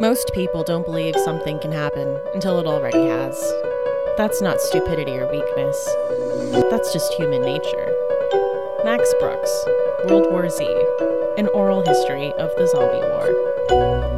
Most people don't believe something can happen until it already has. That's not stupidity or weakness. That's just human nature. Max Brooks, World War Z, an oral history of the zombie war.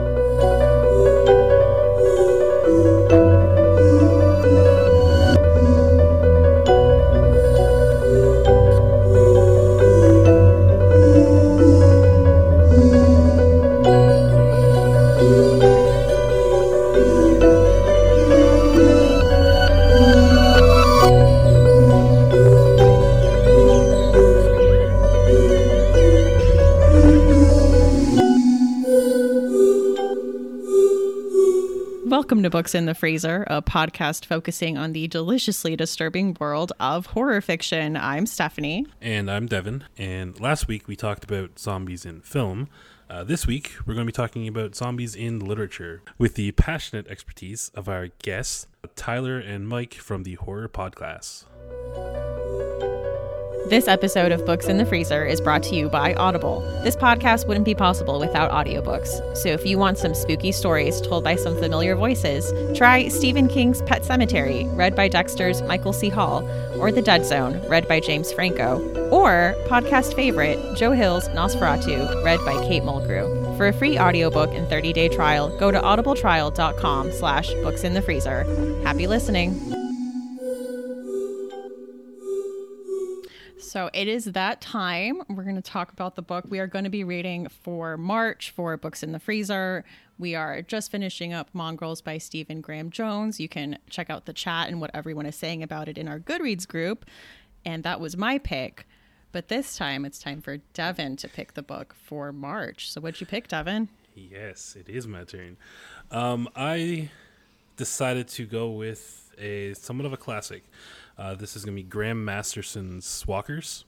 Books in the Freezer, a podcast focusing on the deliciously disturbing world of horror fiction. I'm Stephanie. And I'm Devin. And last week we talked about zombies in film. Uh, this week we're going to be talking about zombies in literature with the passionate expertise of our guests, Tyler and Mike from the Horror Pod Class. This episode of Books in the Freezer is brought to you by Audible. This podcast wouldn't be possible without audiobooks. So if you want some spooky stories told by some familiar voices, try Stephen King's Pet Sematary, read by Dexter's Michael C. Hall, or The Dead Zone, read by James Franco, or podcast favorite Joe Hill's NOS4A2, read by Kate Mulgrew. For a free audiobook and 30-day trial, go to audibletrial.com slash books in the freezer. Happy listening. So it is that time. We're going to talk about the book we are going to be reading for March for Books in the Freezer. We are just finishing up Mongrels by Stephen Graham Jones. You can check out the chat and what everyone is saying about it in our Goodreads group. And that was my pick. But this time it's time for Devin to pick the book for March. So what'd you pick, Devin? Yes, it is my turn. Um, I decided to go with a somewhat of a classic. Uh, this is going to be Graham Masterson's Walkers.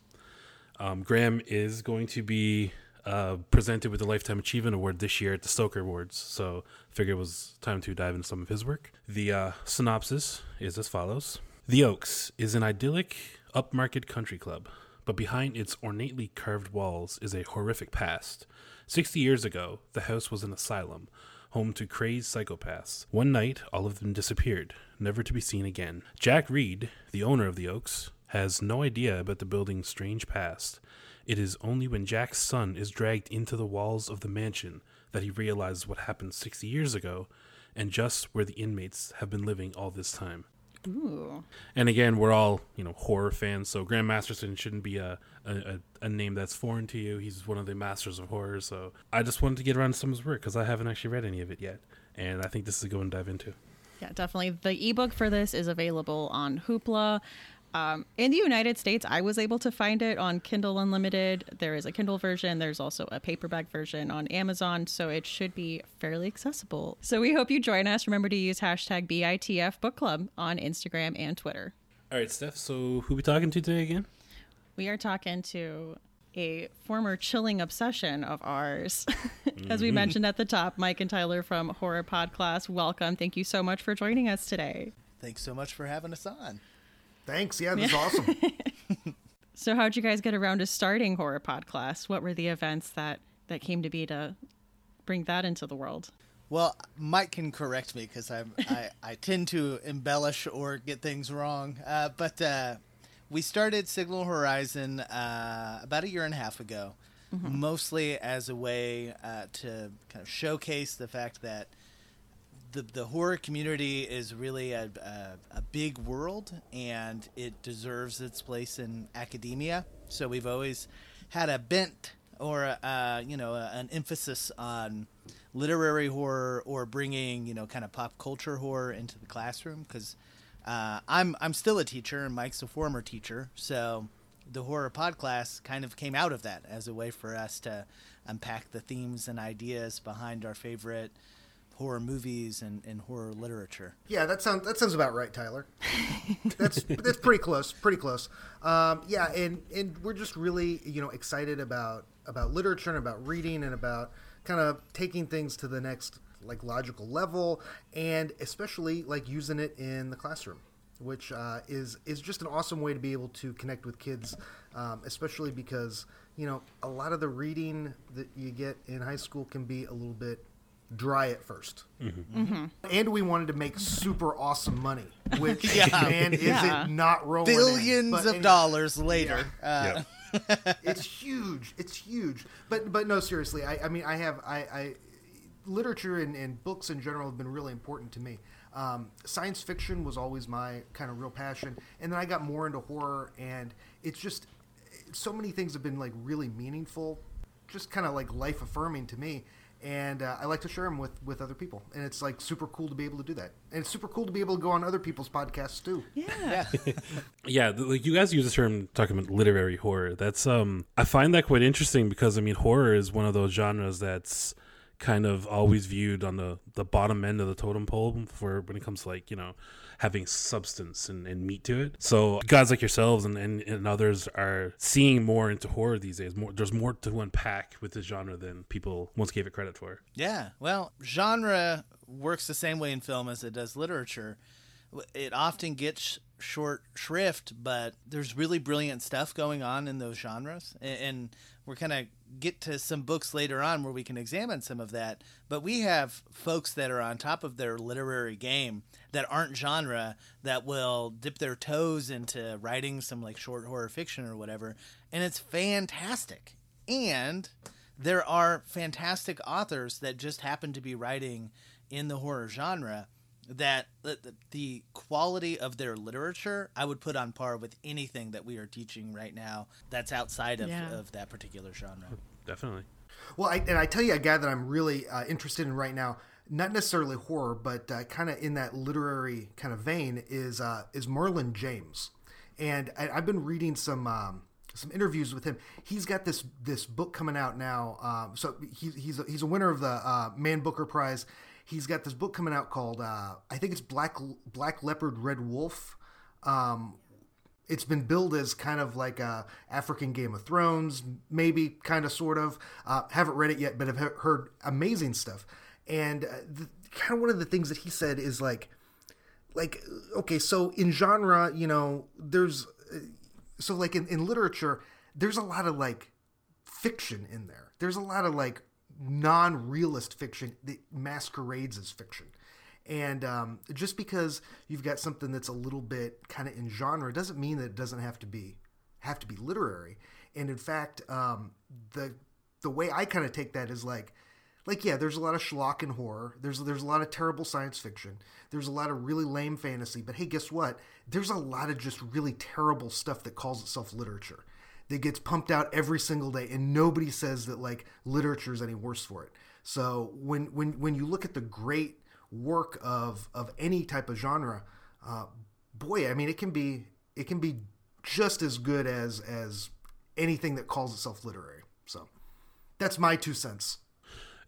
Um, Graham is going to be uh, presented with the Lifetime Achievement Award this year at the Stoker Awards, so figured it was time to dive into some of his work. The uh, synopsis is as follows The Oaks is an idyllic, upmarket country club, but behind its ornately carved walls is a horrific past. Sixty years ago, the house was an asylum home to crazed psychopaths. One night, all of them disappeared, never to be seen again. Jack Reed, the owner of the Oaks, has no idea about the building's strange past. It is only when Jack's son is dragged into the walls of the mansion that he realizes what happened 60 years ago and just where the inmates have been living all this time. Ooh. And again, we're all you know horror fans, so Graham Masterson shouldn't be a, a, a name that's foreign to you. He's one of the masters of horror. So I just wanted to get around to some of his work because I haven't actually read any of it yet, and I think this is a good one to dive into. Yeah, definitely. The ebook for this is available on Hoopla. Um, in the United States, I was able to find it on Kindle Unlimited. There is a Kindle version. There's also a paperback version on Amazon, so it should be fairly accessible. So we hope you join us. Remember to use hashtag BITF Book Club on Instagram and Twitter. All right, Steph. So who we talking to today again? We are talking to a former chilling obsession of ours. As we mentioned at the top, Mike and Tyler from Horror Pod Class, welcome. Thank you so much for joining us today. Thanks so much for having us on. Thanks. Yeah, this is awesome. So, how'd you guys get around to starting Horror Pod Class? What were the events that that came to be to bring that into the world? Well, Mike can correct me because I, I tend to embellish or get things wrong. Uh, but uh, we started Signal Horizon uh, about a year and a half ago, mostly as a way uh, to kind of showcase the fact that the, the horror community is really a, a, a big world and it deserves its place in academia. So we've always had a bent or a, uh, you know an emphasis on literary horror or bringing you know kind of pop culture horror into the classroom because uh, I'm I'm still a teacher and Mike's a former teacher, so the horror pod class kind of came out of that as a way for us to unpack the themes and ideas behind our favorite horror movies and, and horror literature. yeah, that sounds that sounds about right, Tyler. That's that's pretty close. Pretty close. Um, yeah, and and we're just really you know excited about about literature and about reading and about kind of taking things to the next like logical level and especially like using it in the classroom which uh, is is just an awesome way to be able to connect with kids um, especially because you know a lot of the reading that you get in high school can be a little bit dry it 1st and we wanted to make super awesome money, which yeah. man is Yeah. it not rolling in. Billions But of any- dollars later. Uh, it's huge. It's huge. But but no, seriously. I, I mean, I have I, I literature and, and books in general have been really important to me. Um, science fiction was always my kind of real passion, and then I got more into horror, and it's just so many things have been like really meaningful, just kind of like life affirming to me. And uh, I like to share them with, with other people, and it's like super cool to be able to do that, and it's super cool to be able to go on other people's podcasts too. Yeah. Yeah, th- like you guys use the term talking about literary horror. That's um I find that quite interesting because I mean horror is one of those genres that's kind of always viewed on the the bottom end of the totem pole for when it comes to like, you know, having substance and, and meat to it. So guys like yourselves and, and, and others are seeing more into horror these days. More there's more to unpack with this genre than people once gave it credit for. Yeah, well, genre works the same way in film as it does literature. It often gets short shrift, but there's really brilliant stuff going on in those genres, A- and we're gonna get to some books later on where we can examine some of that. But we have folks that are on top of their literary game that aren't genre that will dip their toes into writing some like short horror fiction or whatever, and it's fantastic. And there are fantastic authors that just happen to be writing in the horror genre that the, the- the quality of their literature I would put on par with anything that we are teaching right now that's outside of, Yeah. of that particular genre. Definitely. Well, I, and I tell you a guy that I'm really uh, interested in right now, not necessarily horror, but uh, kind of in that literary kind of vein, is uh, is Marlon James, and I, I've been reading some um, some interviews with him. He's got this this book coming out now. Um, so he's he's a, he's a winner of the uh, Man Booker Prize. He's got this book coming out called uh, I think it's Black Black Leopard Red Wolf. Um, it's been billed as kind of like a African Game of Thrones, maybe kind of sort of. Uh, haven't read it yet, but have heard amazing stuff. And uh, the, kind of one of the things that he said is like, like okay, so in genre, you know, there's uh, so like in, in literature, there's a lot of like fiction in there. There's a lot of like non-realist fiction that masquerades as fiction. And um, just because you've got something that's a little bit kind of in genre doesn't mean that it doesn't have to be have to be literary. And in fact, um, the the way I kind of take that is like like yeah, there's a lot of schlock and horror. There's there's a lot of terrible science fiction. There's a lot of really lame fantasy. But hey, guess what? There's a lot of just really terrible stuff that calls itself literature that gets pumped out every single day, and nobody says that like literature is any worse for it. So when when when you look at the great work of of any type of genre, uh, boy, I mean, it can be it can be just as good as as anything that calls itself literary. So that's my two cents.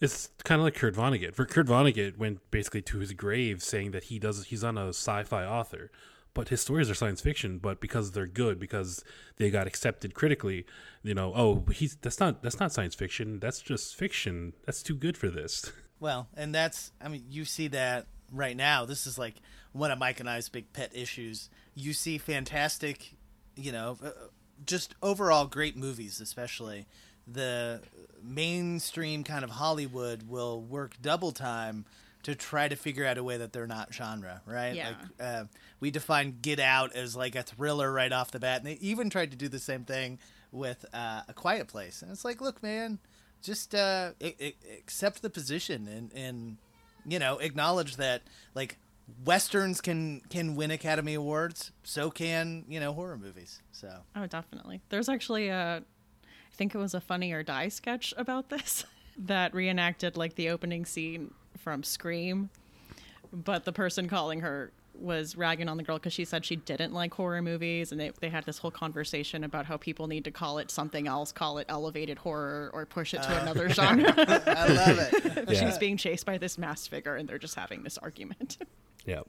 It's kind of like Kurt Vonnegut. For Kurt Vonnegut went basically to his grave saying that he does he's not a sci-fi author, but his stories are science fiction. But because they're good, because they got accepted critically, you know, oh, he's that's not that's not science fiction. That's just fiction. That's too good for this. Well, and that's, I mean, you see that right now. This is like one of Mike and I's big pet issues. You see fantastic, you know, uh, just overall great movies, especially. The mainstream kind of Hollywood will work double time to try to figure out a way that they're not genre, right? Yeah. Like uh, we define Get Out as like a thriller right off the bat, and they even tried to do the same thing with uh, A Quiet Place. And it's like, look, man, just uh, accept the position and and you know acknowledge that like westerns can can win Academy Awards, so can you know horror movies. So Oh, definitely. There's actually a, I think it was a Funny or Die sketch about this that reenacted like the opening scene from Scream, but the person calling her was ragging on the girl because she said she didn't like horror movies, and they they had this whole conversation about how people need to call it something else, call it elevated horror, or push it to another genre. I love it. Yeah. She's being chased by this masked figure, and they're just having this argument. Yeah.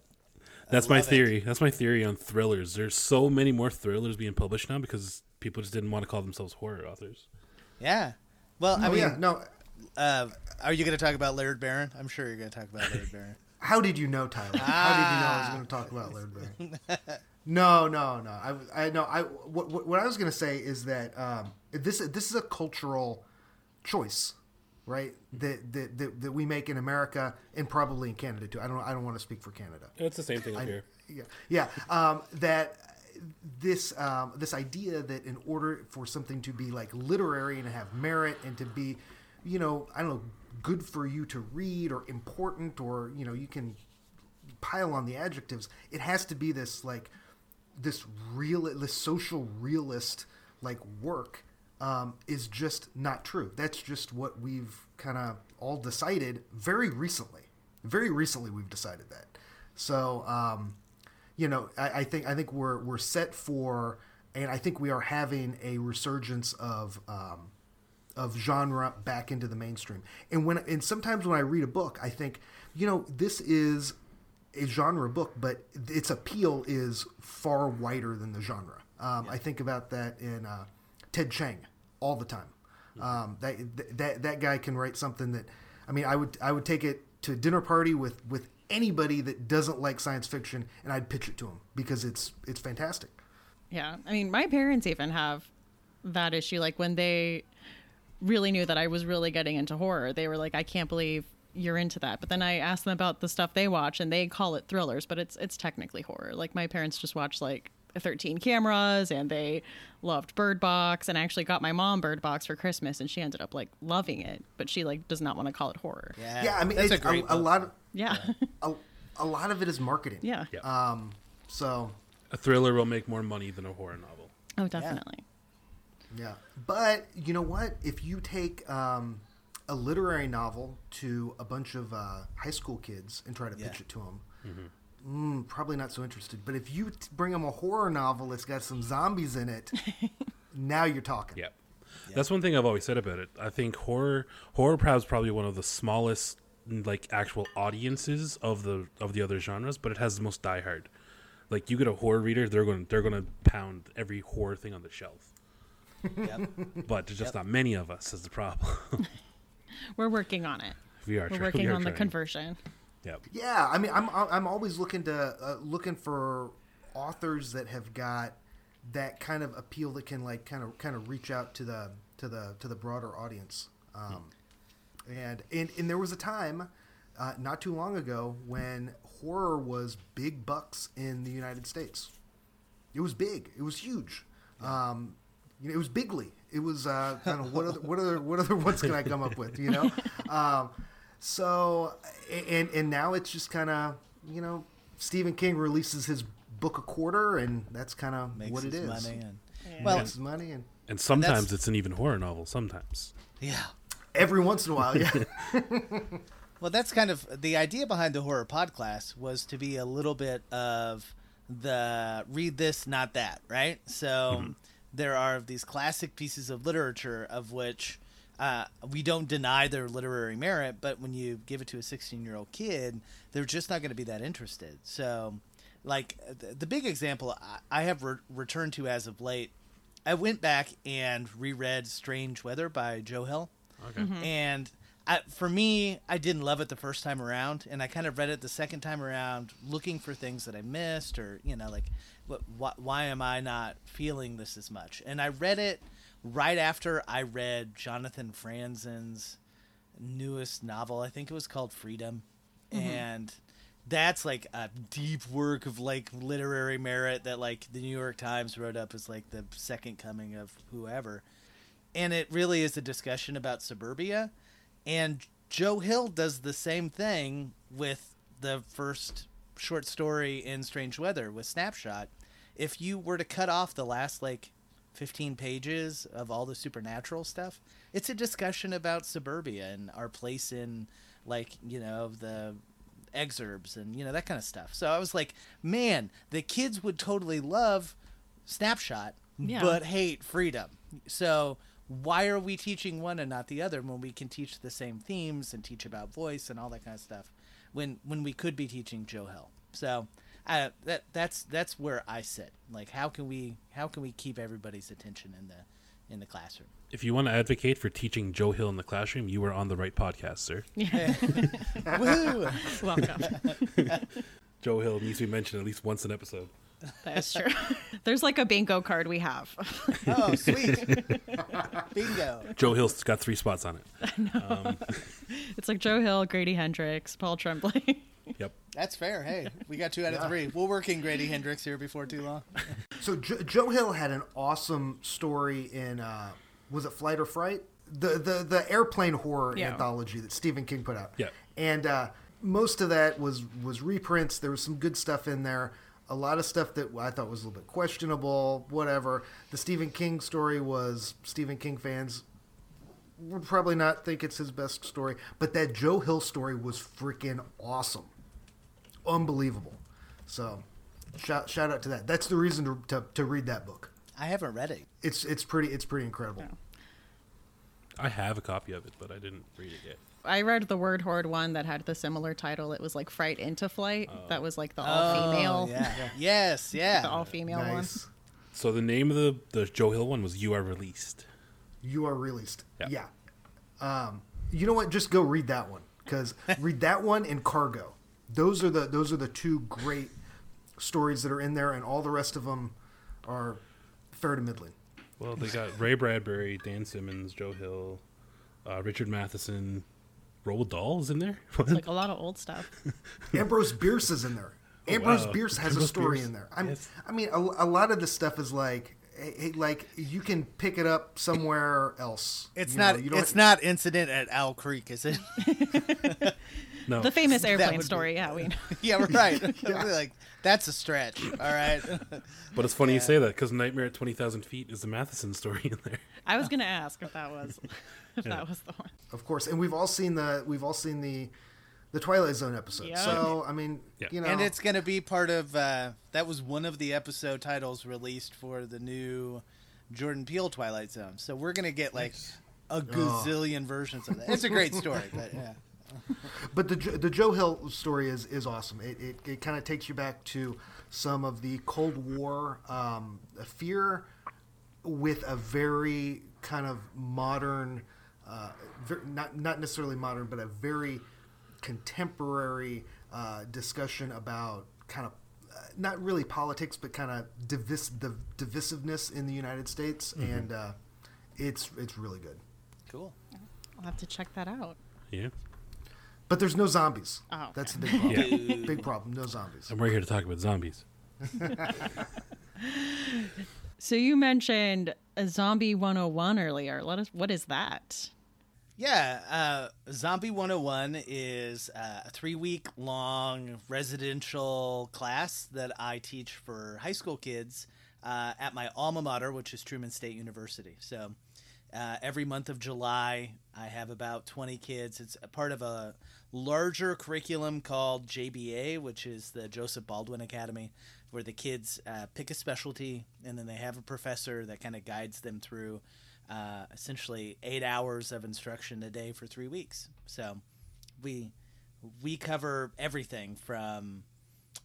That's my love it. theory. That's my theory on thrillers. There's so many more thrillers being published now because people just didn't want to call themselves horror authors. yeah. Well, I Oh mean, yeah, no. uh, are you going to talk about Laird Barron? I'm sure you're going to talk about Laird Barron. How did you know, Tyler? How did you know I was going to talk about Laird Barron? No, no, no. I, I no. I what, what what I was going to say is that um, this this is a cultural choice. right? That, that that that we make in America and probably in Canada too. I don't I don't want to speak for Canada. It's the same thing up here. Yeah, yeah. Um, that this um, this idea that in order for something to be like literary and have merit and to be, you know, I don't know, good for you to read or important or you know you can pile on the adjectives. It has to be this like this real this social realist like work um, is just not true. That's just what we've kind of all decided very recently. Very recently, we've decided that. So, um, you know, I, I, think I think we're we're set for, and I think we are having a resurgence of um, of genre back into the mainstream. And when and sometimes when I read a book, I think, you know, this is a genre book, but its appeal is far wider than the genre. Um, yeah. I think about that in uh, Ted Chiang all the time. Um, that that that guy can write something that, I mean, I would I would take it to a dinner party with with anybody that doesn't like science fiction, and I'd pitch it to him because it's it's fantastic. Yeah, I mean, my parents even have that issue. Like when they really knew that I was really getting into horror, they were like, "I can't believe you're into that." But then I asked them about the stuff they watch, and they call it thrillers, but it's it's technically horror. Like my parents just watch like 13 cameras and they loved Bird Box and I actually got my mom Bird Box for Christmas and she ended up like loving it but she like does not want to call it horror. Yeah, yeah I mean it's, a, a, a, lot of yeah. a, a lot of it is marketing. Yeah. yeah. Um so a thriller will make more money than a horror novel. Oh, definitely. Yeah. Yeah. But you know what? If you take um a literary novel to a bunch of uh, high school kids and try to yeah. pitch it to them, mm-hmm mm, probably not so interested. But if you t- bring them a horror novel that's got some zombies in it, now you're talking. Yep. yep. That's one thing I've always said about it. I think horror horror is probably one of the smallest like actual audiences of the of the other genres, but it has the most diehard. Like you get a horror reader, they're going they're going to pound every horror thing on the shelf. Yep. but there's just yep. not many of us is the problem. We're working on it. We are. We're working we are on trying. the conversion. Yep. Yeah, I mean, I'm I'm always looking to uh, looking for authors that have got that kind of appeal that can like kind of kind of reach out to the to the to the broader audience. Um, and, and and there was a time uh, not too long ago when horror was big bucks in the United States. It was big. It was huge. Um, you know, it was bigly. It was uh, I don't know what other what other what other ones can I come up with? You know. Um, so, and and now it's just kind of you know Stephen King releases his book a quarter, and that's kind of what it is. Money and, yeah. Well, makes money and and sometimes and it's an even horror novel. Sometimes, yeah, every once in a while, yeah. well, that's kind of the idea behind the horror pod class was to be a little bit of the read this, not that, right? So. Mm-hmm. There are these classic pieces of literature of which uh, we don't deny their literary merit, but when you give it to a 16 year old kid, they're just not going to be that interested. So, like the, the big example I, I have re- returned to as of late, I went back and reread Strange Weather by Joe Hill. Okay. Mm-hmm. And I, for me, I didn't love it the first time around, and I kind of read it the second time around, looking for things that I missed, or you know, like, what, why, why am I not feeling this as much? And I read it right after I read Jonathan Franzen's newest novel. I think it was called Freedom, mm-hmm. and that's like a deep work of like literary merit that like the New York Times wrote up as like the second coming of whoever. And it really is a discussion about suburbia. And Joe Hill does the same thing with the first short story in Strange Weather with Snapshot. If you were to cut off the last like 15 pages of all the supernatural stuff. It's a discussion about suburbia and our place in, like, you know, the exurbs and, you know, that kind of stuff. So I was like, man, the kids would totally love Snapshot, yeah. but hate freedom. So why are we teaching one and not the other when we can teach the same themes and teach about voice and all that kind of stuff when when we could be teaching Joe Hill? So uh, that that's that's where I sit. Like, how can we how can we keep everybody's attention in the in the classroom? If you want to advocate for teaching Joe Hill in the classroom, you are on the right podcast, sir. Yeah. Woo! Welcome. Joe Hill needs to be mentioned at least once an episode. That's true. There's like a bingo card we have. Oh, sweet. Bingo. Joe Hill's got three spots on it. I know. It's like Joe Hill, Grady Hendrix, Paul Tremblay. Yep. That's fair. Hey, we got two out of three. We'll work in Grady Hendrix here before too long. So jo- Joe Hill had an awesome story in uh, was it Flight or Fright? The the the airplane horror Yeah. anthology that Stephen King put out. Yeah. And uh, most of that was was reprints. There was some good stuff in there. A lot of stuff that I thought was a little bit questionable. Whatever. The Stephen King story was Stephen King fans would probably not think it's his best story, but that Joe Hill story was freaking awesome, unbelievable. So, shout shout out to that. That's the reason to, to, to read that book. I haven't read it. It's it's pretty it's pretty incredible. I have a copy of it, but I didn't read it yet. I read the Word Horde one that had the similar title. It was like Fright into Flight. that was like the all Oh, female, yeah. Yes, yeah. the all female one. So the name of the the Joe Hill one was "You Are Released." You are released. Yeah. Yeah. Um, you know what? Just go read that one because read that one and Cargo. Those are the those are the two great stories that are in there, and all the rest of them are fair to middling. Well, they got Ray Bradbury, Dan Simmons, Joe Hill, uh, Richard Matheson, Roald Dahl is in there. What? Like a lot of old stuff. Ambrose Bierce is in there. Ambrose Oh, wow. Bierce has a story Bierce. in there. I'm, Yes. I mean, a, a lot of this stuff is like, eh, eh, like you can pick it up somewhere else. It's You not. know, you don't- it's not incident at Owl Creek, is it? no, The famous airplane would be- story. Yeah, we know. yeah, right. like that's a stretch. All right. but it's funny you say that because Nightmare at Twenty Thousand Feet is the Matheson story in there. I was gonna ask if that was if that was the one. of course, and we've all seen the we've all seen the the Twilight Zone episode. Yeah. So I mean, Yeah. you know, and it's going to be part of. Uh, that was one of the episode titles released for the new Jordan Peele Twilight Zone. So we're going to get like a gazillion versions of that. It's a great story, but yeah. But the the Joe Hill story is is awesome. It it, it kind of takes you back to some of the Cold War um, fear with a very kind of modern, uh, not not necessarily modern, but a very contemporary uh, discussion about kind of. uh, Not really politics, but kind of divis- the divisiveness in the United States, and uh, it's it's really good. Cool. I'll have to check that out. Yeah, But there's no zombies. Oh, That's the big problem. yeah. Big problem. No zombies. and we're here to talk about zombies. So you mentioned a zombie 101 earlier. Let us. What is that? Yeah, uh, Zombie 101 is uh, a three week long residential class that I teach for high school kids uh, at my alma mater, which is Truman State University. So uh, every month of July, I have about 20 kids. It's part of a larger curriculum called JBA, which is the Joseph Baldwin Academy, where the kids uh, pick a specialty and then they have a professor that kind of guides them through uh, essentially eight hours of instruction a day for three weeks. So we we cover everything from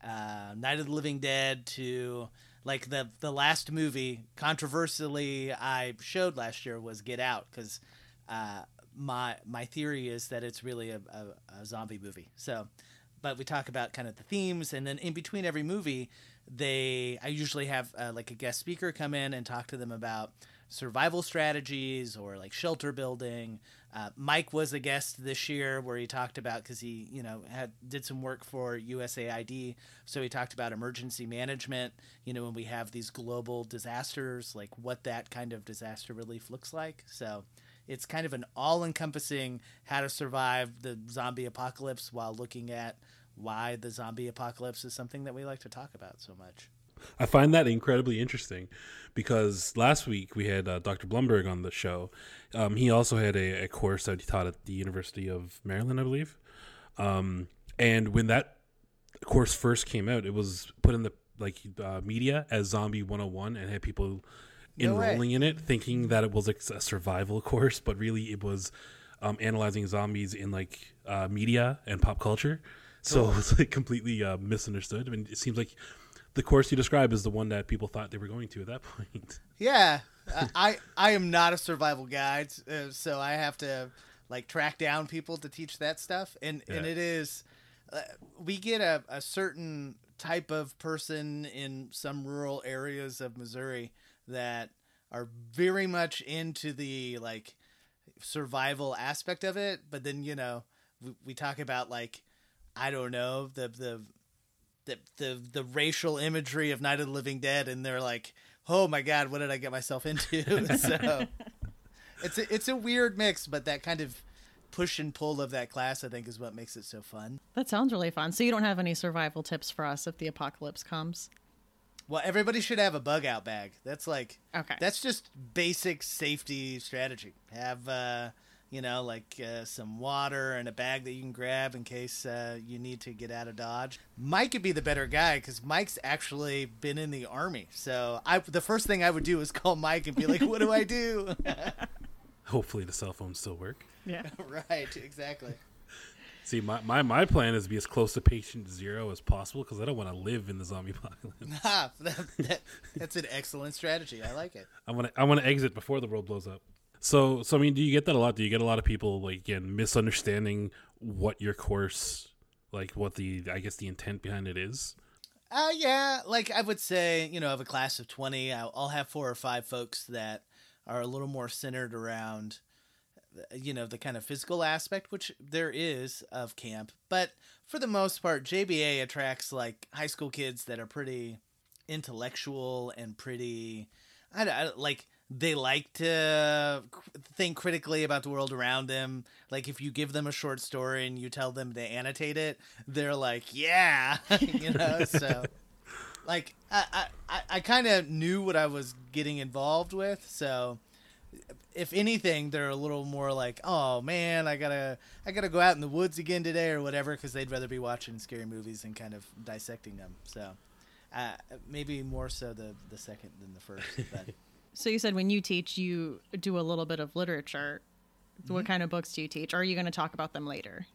uh, Night of the Living Dead to like the the last movie controversially I showed last year was Get Out because uh, my my theory is that it's really a, a, a zombie movie. So, but we talk about kind of the themes, and then in between every movie, they I usually have uh, like a guest speaker come in and talk to them about survival strategies or like shelter building. Uh, Mike was a guest this year where he talked about because he you know had did some work for USAID, so he talked about emergency management. You know when we have these global disasters, like what that kind of disaster relief looks like. So it's kind of an all-encompassing how to survive the zombie apocalypse while looking at why the zombie apocalypse is something that we like to talk about so much. I find that incredibly interesting because last week we had uh, Dr. Blumberg on the show. Um, he also had a, a course that he taught at the University of Maryland, I believe. Um, and when that course first came out, it was put in the like uh, media as Zombie 101 and had people No way. enrolling in it thinking that it was like a survival course, but really it was um, analyzing zombies in like uh, media and pop culture. So it's like completely uh, misunderstood. I mean, it seems like the course you describe is the one that people thought they were going to at that point. Yeah, I I am not a survival guide, uh, so I have to like track down people to teach that stuff, and and it is uh, we get a, a certain type of person in some rural areas of Missouri that are very much into the like survival aspect of it, but then you know we, we talk about like I don't know the the the the the racial imagery of Night of the Living Dead, and they're like, "Oh my God, what did I get myself into?" so it's a, it's a weird mix, but that kind of push and pull of that class, I think, is what makes it so fun. That sounds really fun. So you don't have any survival tips for us if the apocalypse comes? Well, everybody should have a bug out bag. That's like Okay. That's just basic safety strategy. Have uh, you know, like uh, some water and a bag that you can grab in case uh, you need to get out of Dodge. Mike could be the better guy because Mike's actually been in the army. So I, the first thing I would do is call Mike and be like, "What do I do?" Hopefully, the cell phones still work. Yeah. right, exactly. See, my, my, my plan is to be as close to patient zero as possible because I don't want to live in the zombie apocalypse. Ha, that, that, that's an excellent strategy. I like it. I want to I want to exit before the world blows up. So so I mean, do you get that a lot? Do you get a lot of people like again misunderstanding what your course, like what the I guess the intent behind it is? Uh, yeah, like I would say, you know, of a class of 20, I'll, I'll have four or five folks that are a little more centered around, uh, you know, the kind of physical aspect, which there is of camp. But for the most part, JBA attracts like high school kids that are pretty intellectual and pretty, I, I like, they like to think critically about the world around them. Like if you give them a short story and you tell them to annotate it, they're like, "Yeah," you know. So, like, I I, I kind of knew what I was getting involved with. So, if anything, they're a little more like, "Oh man, I gotta I gotta go out in the woods again today" or whatever, because they'd rather be watching scary movies and kind of dissecting them. So, uh, maybe more so the the second than the first, but. So you said when you teach, you do a little bit of literature. What kind of books do you teach? Or are you going to talk about them later?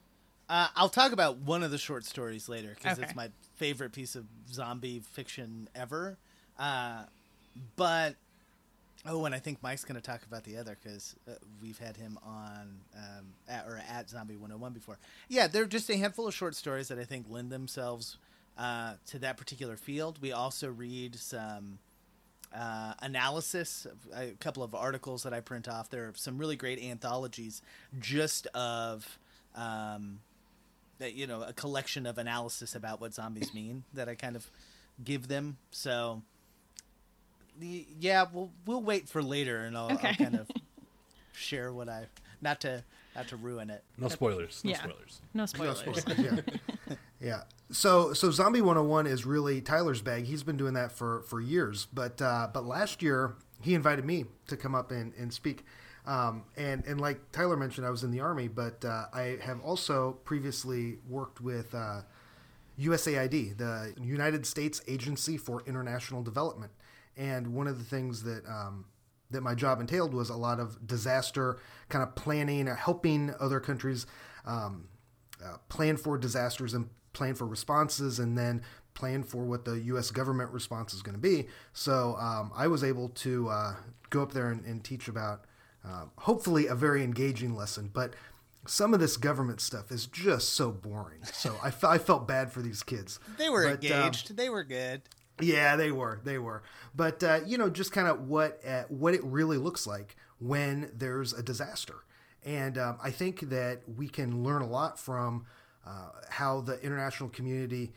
Uh, I'll talk about one of the short stories later because Okay. it's my favorite piece of zombie fiction ever. Uh, but oh, and I think Mike's going to talk about the other because uh, we've had him on um, at, or at Zombie 101 before. Yeah, they're just a handful of short stories that I think lend themselves uh, to that particular field. We also read some uh, analysis, a couple of articles that I print off. There are some really great anthologies just of, um, that you know, a collection of analysis about what zombies mean that I kind of give them. So, the, yeah, we'll we'll wait for later, and I'll, Okay. I'll kind of share what I not to not to ruin it. No spoilers. No Yeah. spoilers. No No spoilers. spoilers, yeah. Yeah. So so Zombie 101 is really Tyler's bag. He's been doing that for for years. But uh, but last year he invited me to come up and, and speak. Um, and and like Tyler mentioned, I was in the army, but uh, I have also previously worked with uh, USAID, the United States Agency for International Development. And one of the things that um, that my job entailed was a lot of disaster kind of planning, helping other countries um, uh, plan for disasters and plan for responses, and then plan for what the U.S. government response is going to be. So um, I was able to uh, go up there and, and teach about, uh, hopefully, a very engaging lesson, but. Some of this government stuff is just so boring. So I, I felt bad for these kids. They were But, um, engaged. they were good. yeah, they were. They were. But uh, you know, just kind of what uh, what it really looks like when there's a disaster, and um, I think that we can learn a lot from uh, how the international community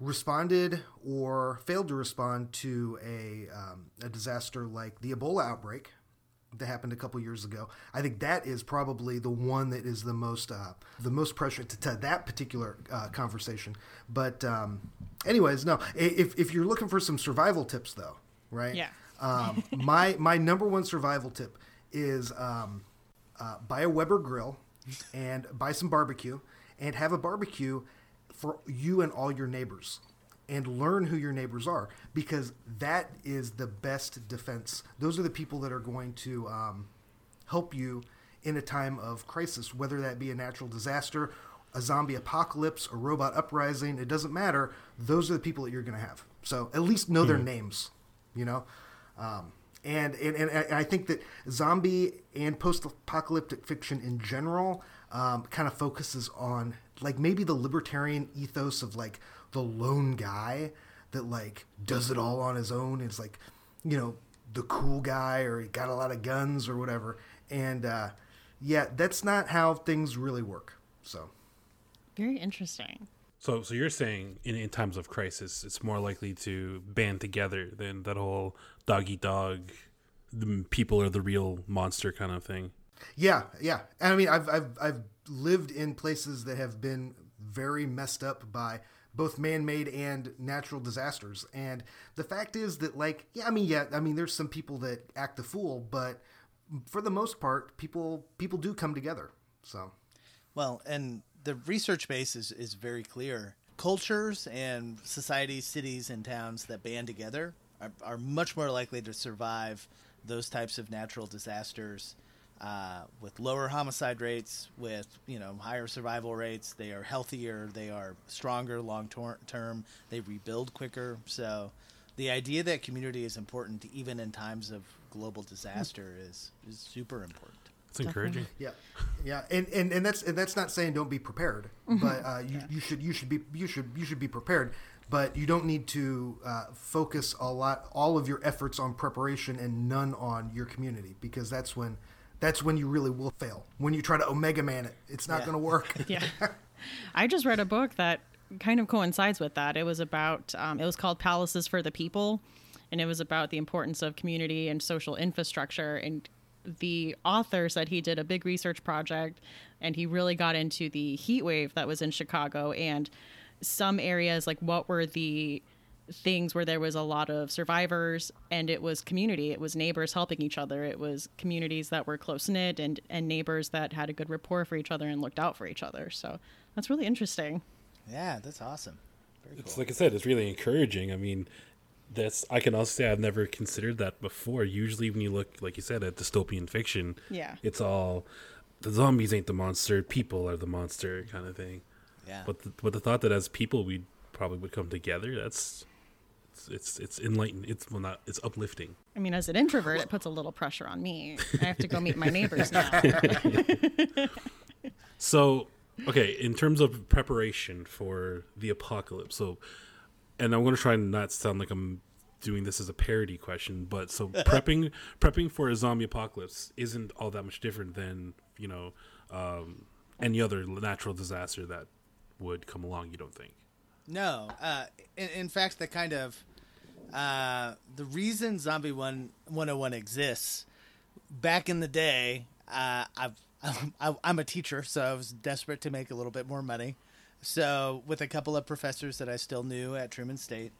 responded or failed to respond to a um, a disaster like the Ebola outbreak that happened a couple years ago. I think that is probably the one that is the most uh, the most prescient to, to that particular uh, conversation. But um, anyways, no. If if you're looking for some survival tips, though, right? Yeah. um, my my number one survival tip is um, uh, buy a Weber grill and buy some barbecue and have a barbecue for you and all your neighbors and learn who your neighbors are because that is the best defense. Those are the people that are going to um, help you in a time of crisis, whether that be a natural disaster, a zombie apocalypse, a robot uprising. It doesn't matter. Those are the people that you're going to have. So at least know their names, you know. Um, and, and and I think that zombie and post-apocalyptic fiction in general um, kind of focuses on like maybe the libertarian ethos of like the lone guy that like does it all on his own. It's like, you know, the cool guy or he got a lot of guns or whatever. And uh, yeah, that's not how things really work. So Very interesting. So, so you're saying in, in times of crisis, it's more likely to band together than that whole dog eat dog, the people are the real monster kind of thing. Yeah, yeah. And I mean, I've I've I've lived in places that have been very messed up by both man-made and natural disasters. And the fact is that like, yeah, I mean, yeah, I mean there's some people that act the fool, but for the most part, people people do come together. So, Well, and the research base is, is very clear. Cultures and societies, cities, and towns that band together are, are much more likely to survive those types of natural disasters uh, with lower homicide rates, with you know higher survival rates. They are healthier. They are stronger long tor- term. They rebuild quicker. So, the idea that community is important even in times of global disaster is is super important. It's encouraging. yeah, yeah, and, and, and that's and that's not saying don't be prepared, but uh, you, you should you should be you should you should be prepared, but you don't need to uh, focus a lot all of your efforts on preparation and none on your community because that's when that's when you really will fail when you try to omega man it it's not Yeah. going to work Yeah. I just read a book that kind of coincides with that. It was about, um, it was called Palaces for the People, and it was about the importance of community and social infrastructure. And the author said he did a big research project and he really got into the heat wave that was in Chicago and some areas, like what were the things where there was a lot of survivors and it was community it was neighbors helping each other it was communities that were close knit and and neighbors that had a good rapport for each other and looked out for each other so that's really interesting Yeah, that's awesome. Very It's cool. like I said, it's really encouraging. I mean, that's I can also say I've never considered that before. Usually, when you look, like you said, at dystopian fiction, Yeah. it's all the zombies ain't the monster, people are the monster kind of thing. Yeah. But the, but the thought that as people we probably would come together, that's it's it's, it's enlightening. It's well not it's uplifting. i mean as an introvert it puts a little pressure on me i have to go meet my neighbors now So, okay, in terms of preparation for the apocalypse, so, and I'm going to try and not sound like I'm doing this as a parody question, but so prepping prepping for a zombie apocalypse isn't all that much different than you know um, any other natural disaster that would come along. You don't think? No, uh, in, in fact, the kind of uh, the reason Zombie One 101 exists back in the day, uh, I've, I, I'm a teacher, so I was desperate to make a little bit more money. So, with a couple of professors that I still knew at Truman State,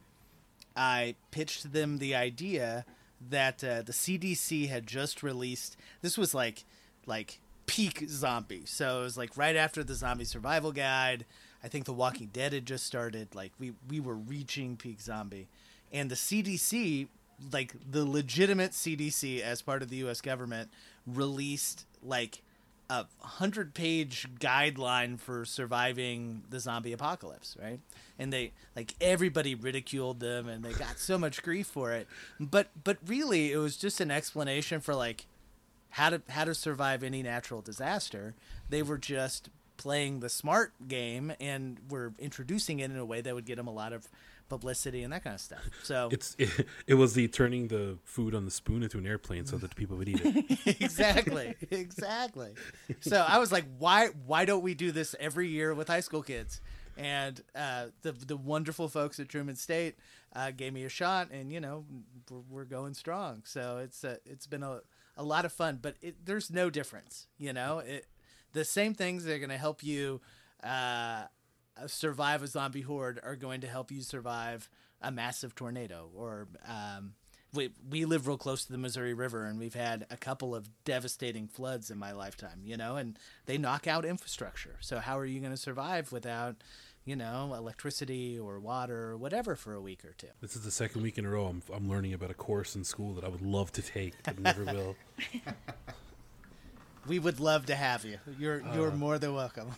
I pitched them the idea that uh, the CDC had just released. This was like, like peak zombie. So it was like right after the zombie survival guide. I think The Walking Dead had just started. Like we we were reaching peak zombie, and the CDC, like the legitimate CDC as part of the U.S. government, released like a hundred page guideline for surviving the zombie apocalypse, right? And they like everybody ridiculed them and they got so much grief for it. But but really it was just an explanation for like how to how to survive any natural disaster. They were just playing the smart game and were introducing it in a way that would get them a lot of publicity and that kind of stuff. So It's it, it was the turning the food on the spoon into an airplane so that people would eat it. exactly exactly so i was like why why don't we do this every year with high school kids and uh, the the wonderful folks at Truman State uh, gave me a shot, and you know we're, we're going strong. So it's uh, it's been a, a lot of fun, but it, there's no difference. You know, it the same things that are going to help you uh, survive a zombie horde are going to help you survive a massive tornado or um, we, we live real close to the Missouri River and we've had a couple of devastating floods in my lifetime, you know, and they knock out infrastructure. So how are you going to survive without, you know, electricity or water or whatever for a week or two? This is the second week in a row I'm, I'm learning about a course in school that I would love to take but never will. We would love to have you. You're you're uh. more than welcome.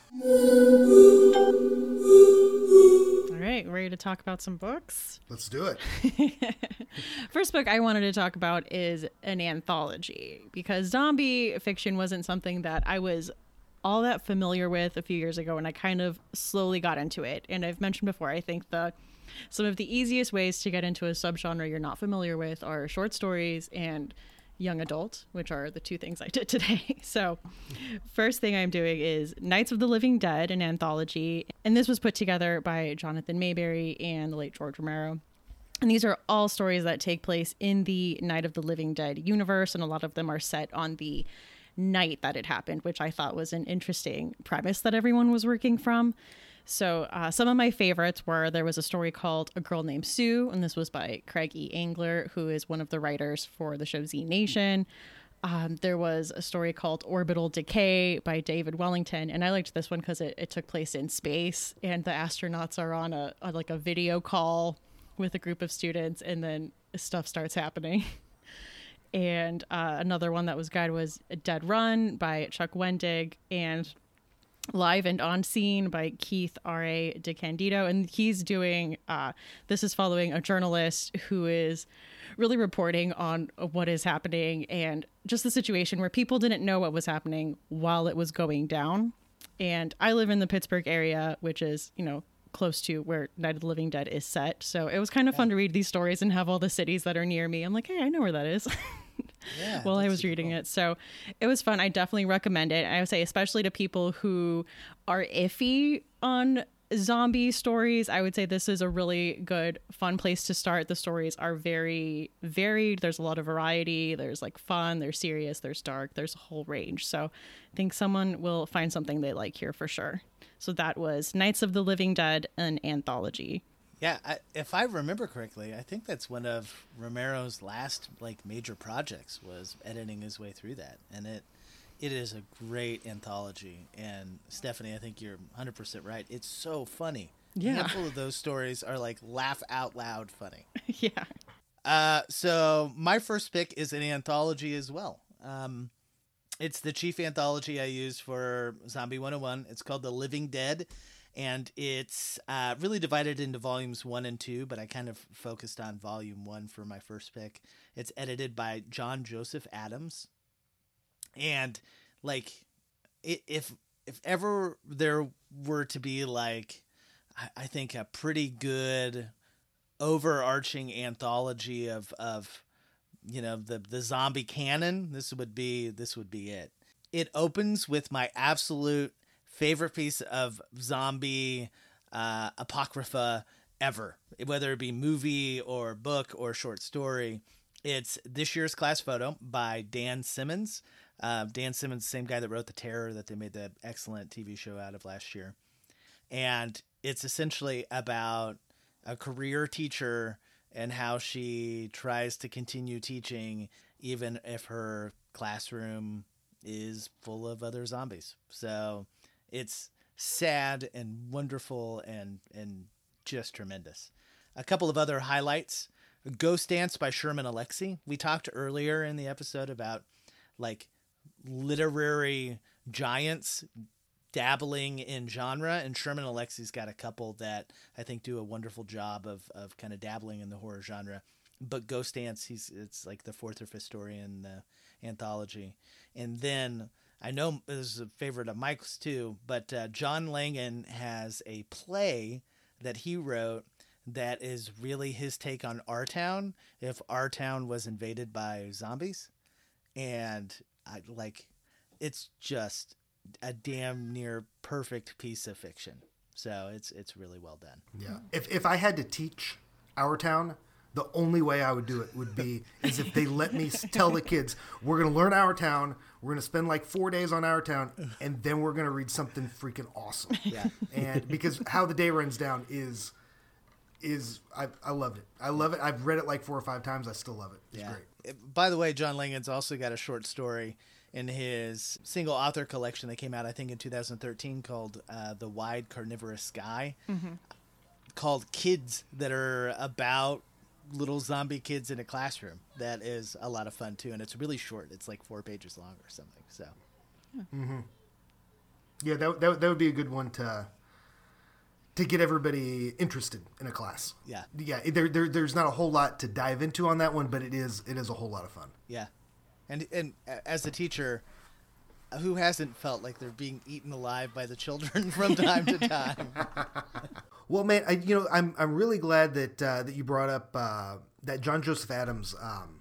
all right ready to talk about some books Let's do it. First book I wanted to talk about is an anthology because zombie fiction wasn't something that I was all that familiar with a few years ago, and I kind of slowly got into it. And I've mentioned before, I think the some of the easiest ways to get into a subgenre you're not familiar with are short stories and young adult, which are the two things I did today. So, first thing I'm doing is Nights of the Living Dead, an anthology. And this was put together by Jonathan Maberry and the late George Romero. And these are all stories that take place in the Night of the Living Dead universe, and a lot of them are set on the night that it happened, which I thought was an interesting premise that everyone was working from. So, uh, some of my favorites were there was a story called A Girl Named Sue, and this was by Craig E. Engler, who is one of the writers for the show Z Nation. Um, there was a story called Orbital Decay by David Wellington, and I liked this one because it, it took place in space, and the astronauts are on a like a video call with a group of students, and then stuff starts happening. and uh, another one that was good was Dead Run by Chuck Wendig, and live and on scene by Keith R.A. DeCandido. And he's doing, uh, this is following a journalist who is really reporting on what is happening and just the situation where people didn't know what was happening while it was going down. And I live in the Pittsburgh area, which is, you know, close to where Night of the Living Dead is set. So it was kind of fun to read these stories and have all the cities that are near me. I'm like, hey, I know where that is. Yeah, while I was reading cool. it. So it was fun. I definitely recommend it. I would say, especially to people who are iffy on zombie stories, I would say this is a really good, fun place to start. The stories are very varied. There's a lot of variety. There's like fun, there's serious, there's dark, there's a whole range. So I think someone will find something they like here for sure. So that was Nights of the Living Dead, an anthology. Yeah, I, if I remember correctly, I think that's one of Romero's last like major projects was editing his way through that, and it it is a great anthology. And Stephanie, I think you're 100 percent right. It's so funny. Yeah. a handful of those stories are like laugh out loud funny. yeah. Uh, so my first pick is an anthology as well. Um, it's the chief anthology I use for Zombie 101. It's called The Living Dead, and it's uh, really divided into volumes one and two, but I kind of focused on volume one for my first pick. It's edited by John Joseph Adams, and like, if if ever there were to be like, I, think a pretty good overarching anthology of of you know the the zombie canon this would be this would be it it opens with my absolute favorite piece of zombie uh, apocrypha ever. Whether it be movie or book or short story it's this year's class photo by dan simmons. Uh, dan simmons same guy that wrote the terror that they made the excellent tv show out of last year. And it's essentially about a career teacher and how she tries to continue teaching even if her classroom is full of other zombies. So it's sad and wonderful and and just tremendous. A couple of other highlights. Ghost Dance by Sherman Alexie. We talked earlier in the episode about like literary giants dabbling in genre and Sherman Alexie's got a couple that I think do a wonderful job of of kind of dabbling in the horror genre. But Ghost Dance, he's it's like the fourth or fifth story in the anthology. And then I know this is a favorite of Mike's too, but uh, John Langan has a play that he wrote that is really his take on our town if our town was invaded by zombies and I like it's just a damn near perfect piece of fiction. So it's it's really well done. Yeah. If if I had to teach our town, the only way I would do it would be is if they let me tell the kids, we're going to learn our town, we're going to spend like 4 days on our town and then we're going to read something freaking awesome. Yeah. And because how the day runs down is is I I loved it. I love it. I've read it like 4 or 5 times. I still love it. It's yeah. great. By the way, John Langan's also got a short story in his single author collection that came out, I think, in 2013 called uh, "The Wide Carnivorous Sky," called "Kids" that are about little zombie kids in a classroom. That is a lot of fun too, and it's really short. It's like four pages long or something. So mm-hmm. Yeah, that, that that would be a good one to to get everybody interested in a class. yeah, Yeah, there, there there's not a whole lot to dive into on that one, but it is it is a whole lot of fun. Yeah, and and as a teacher, who hasn't felt like they're being eaten alive by the children from time to time? Well, man, I, you know, I'm I'm really glad that uh, that you brought up uh, that John Joseph Adams um,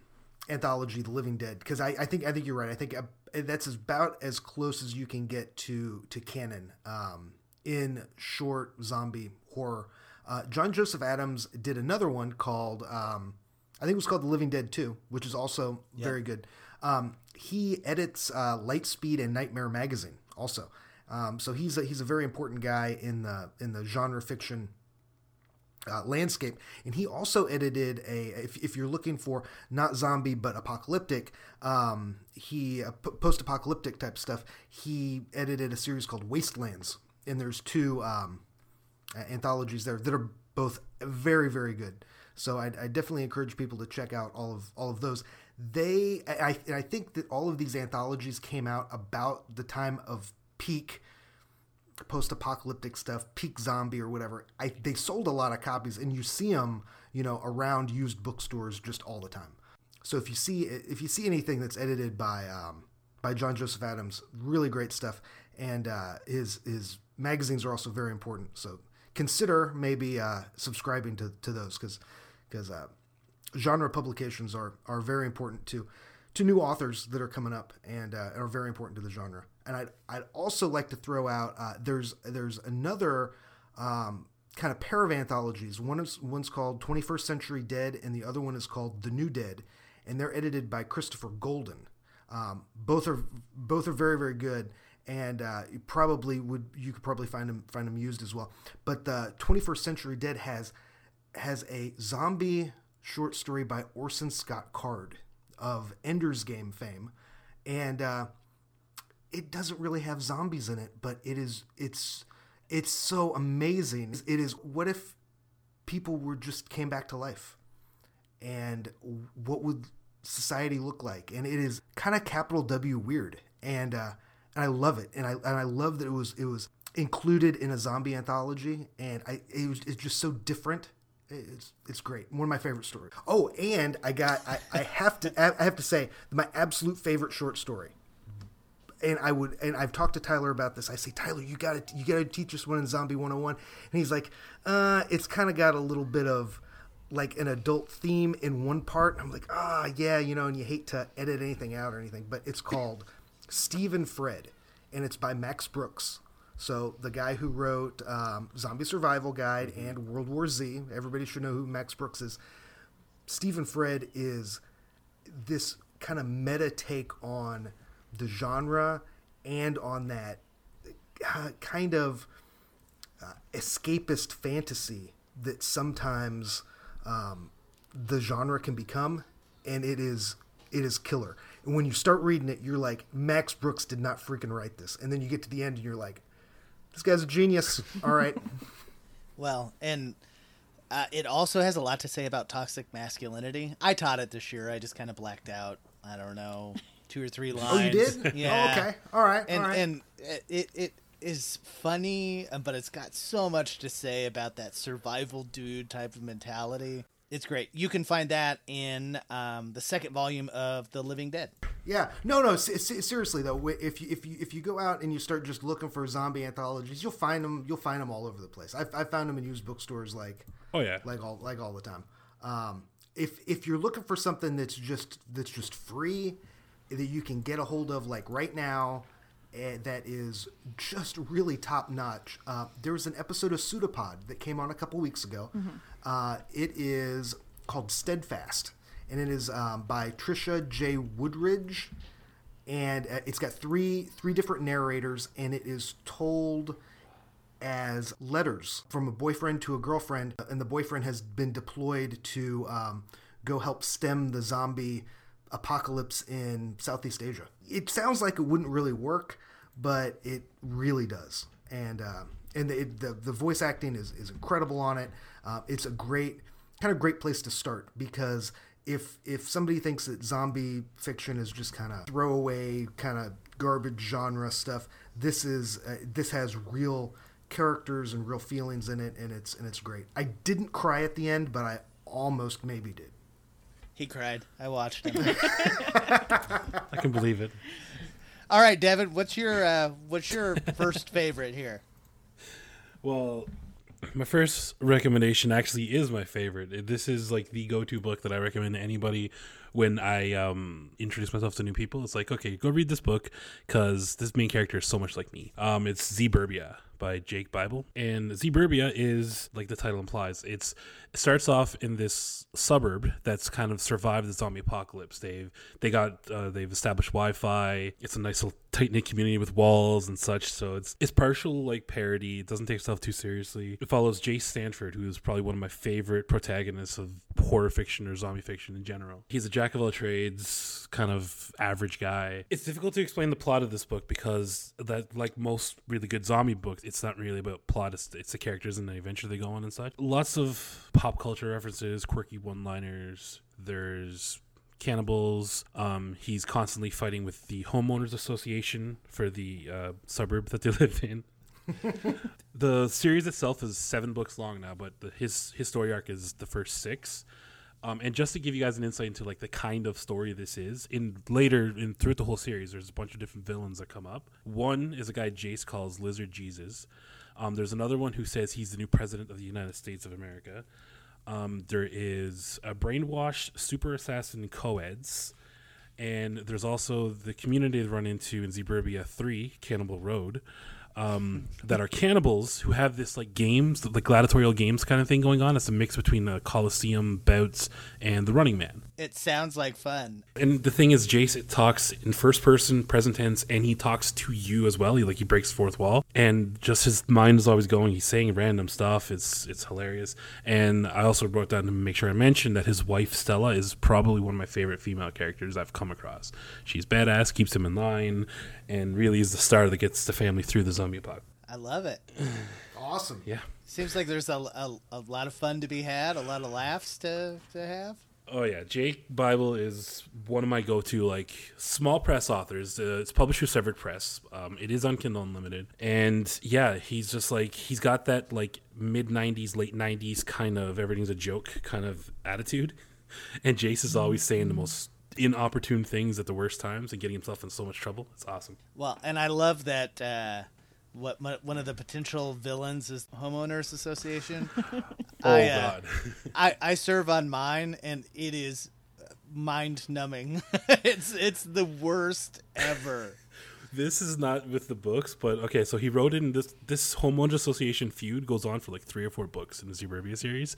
anthology, The Living Dead, because I, I think I think you're right. I think uh, that's about as close as you can get to to canon um, in short zombie horror. Uh, John Joseph Adams did another one called um, I think it was called The Living Dead 2, which is also very good. Um, he edits uh, Lightspeed and Nightmare magazine also. Um, so he's a, he's a very important guy in the in the genre fiction uh, landscape. And he also edited a, if, if you're looking for not zombie but apocalyptic, um, he uh, post apocalyptic type stuff. He edited a series called Wastelands, and there's two um, anthologies there that are both very very good. So I, I, definitely encourage people to check out all of all of those. They I, I think that all of these anthologies came out about the time of peak post-apocalyptic stuff, peak zombie or whatever. I, they sold a lot of copies, and you see them, you know, around used bookstores just all the time. So if you see if you see anything that's edited by um, by John Joseph Adams, really great stuff, and uh, his his magazines are also very important. So consider maybe uh, subscribing to, to those because because uh, genre publications are are very important to to new authors that are coming up and uh, are very important to the genre and I'd, I'd also like to throw out uh, there's there's another um, kind of pair of anthologies. One is one's called 21st Century Dead, and the other one is called The New Dead, and they're edited by Christopher Golden. Um, both are both are very very good, and uh, you probably would you could probably find them find them used as well. But the 21st Century Dead has has a zombie short story by Orson Scott Card of Ender's Game fame, and uh, it doesn't really have zombies in it, but it is it's it's so amazing. It is what if people were just came back to life? And what would society look like? And it is kind of capital W weird. And uh and I love it. And I and I love that it was it was included in a zombie anthology and I it was it's just so different it's it's great. One of my favorite stories. Oh, and I got I, I have to I have to say my absolute favorite short story and I would and I've talked to Tyler about this. I say, Tyler, you got to you got to teach us one in Zombie 101. And he's like, uh, it's kind of got a little bit of like an adult theme in one part. I'm like, ah, oh, yeah, you know, and you hate to edit anything out or anything, but it's called Steve and Fred, and it's by Max Brooks. So the guy who wrote um, Zombie Survival Guide and World War Z, everybody should know who Max Brooks is. Steve and Fred is this kind of meta take on the genre and on that uh, kind of uh, escapist fantasy that sometimes um, the genre can become, and it is it is killer. And when you start reading it, you're like, Max Brooks did not freaking write this, and then you get to the end, and you're like, this guy's a genius. All right. well, and. Uh, it also has a lot to say about toxic masculinity. I taught it this year. I just kind of blacked out. I don't know two or three lines. Oh, you did? Yeah. Oh, okay. All right. And all right. and it it is funny, uh, but it's got so much to say about that survival dude type of mentality. It's great. You can find that in um, the second volume of The Living Dead. Yeah, no, no. seriously though, if you if you if you go out and you start just looking for zombie anthologies, you'll find them. You'll find them all over the place. I've, I've found them in used bookstores like oh yeah, like all like all the time. Um, if if you're looking for something that's just that's just free that you can get a hold of like right now uh, that is just really top notch. Uh, there was an episode of Pseudopod that came on a couple weeks ago. Mm-hmm. Uh, it is called Steadfast, and it is um, by Trisha J. Wooldridge, and uh, it's got three three different narrators, and it is told as letters from a boyfriend to a girlfriend, and the boyfriend has been deployed to um, go help stem the zombie apocalypse in Southeast Asia. It sounds like it wouldn't really work, but it really does. And uh, and the, the, the voice acting is is incredible on it. Uh, it's a great kind of great place to start because if if somebody thinks that zombie fiction is just kind of throwaway kind of garbage genre stuff, this is uh, this has real characters and real feelings in it, and it's and it's great. I didn't cry at the end, but I almost maybe did. He cried. I watched him. I can believe it. All right, Devin, what's your uh, what's your first favorite here? Well, my first recommendation actually is my favorite. This is like the go-to book that I recommend to anybody when I um, introduce myself to new people. It's like, okay, go read this book because this main character is so much like me. Um, it's Z-Burbia by Jake Bible, and Z-Burbia is like the title implies. It's it starts off in this suburb that's kind of survived the zombie apocalypse. They've they got uh, they've established Wi-Fi. It's a nice little tight knit community with walls and such. So it's it's partial like parody. It doesn't take itself too seriously. It follows Jace Stanford, who is probably one of my favorite protagonists of horror fiction or zombie fiction in general. He's a jack of all trades, kind of average guy. It's difficult to explain the plot of this book because that like most really good zombie books, it's not really about plot. It's, it's the characters and the adventure they go on and such. Lots of pop culture references, quirky one-liners. There's cannibals. Um, he's constantly fighting with the homeowners association for the uh, suburb that they live in. the series itself is seven books long now, but the, his his story arc is the first six. Um, and just to give you guys an insight into like the kind of story this is, in later in throughout the whole series, there's a bunch of different villains that come up. One is a guy Jace calls Lizard Jesus. Um, there's another one who says he's the new president of the United States of America. Um, there is a brainwashed super assassin coeds, and there's also the community they run into in Z-Burbia Three, Cannibal Road, um, that are cannibals who have this like games, like gladiatorial games kind of thing going on. It's a mix between the Coliseum bouts and the Running Man. It sounds like fun. And the thing is, Jace it talks in first person, present tense, and he talks to you as well. He like he breaks fourth wall, and just his mind is always going. He's saying random stuff. It's it's hilarious. And I also wrote down to make sure I mentioned that his wife Stella is probably one of my favorite female characters I've come across. She's badass, keeps him in line, and really is the star that gets the family through the zombie apocalypse. I love it. Awesome. Yeah. Seems like there's a, a, a lot of fun to be had, a lot of laughs to, to have. Oh yeah, Jake Bible is one of my go-to like small press authors. Uh, it's published through Severed Press. Um, it is on Kindle Unlimited, and yeah, he's just like he's got that like mid '90s, late '90s kind of everything's a joke kind of attitude. And Jace is always saying the most inopportune things at the worst times and getting himself in so much trouble. It's awesome. Well, and I love that. Uh, what mo- one of the potential villains is homeowners association. Oh I, uh, God. I I serve on mine, and it is mind numbing. it's it's the worst ever. This is not with the books, but okay. So he wrote in this this homeowners association feud goes on for like three or four books in the Z-Burbia series,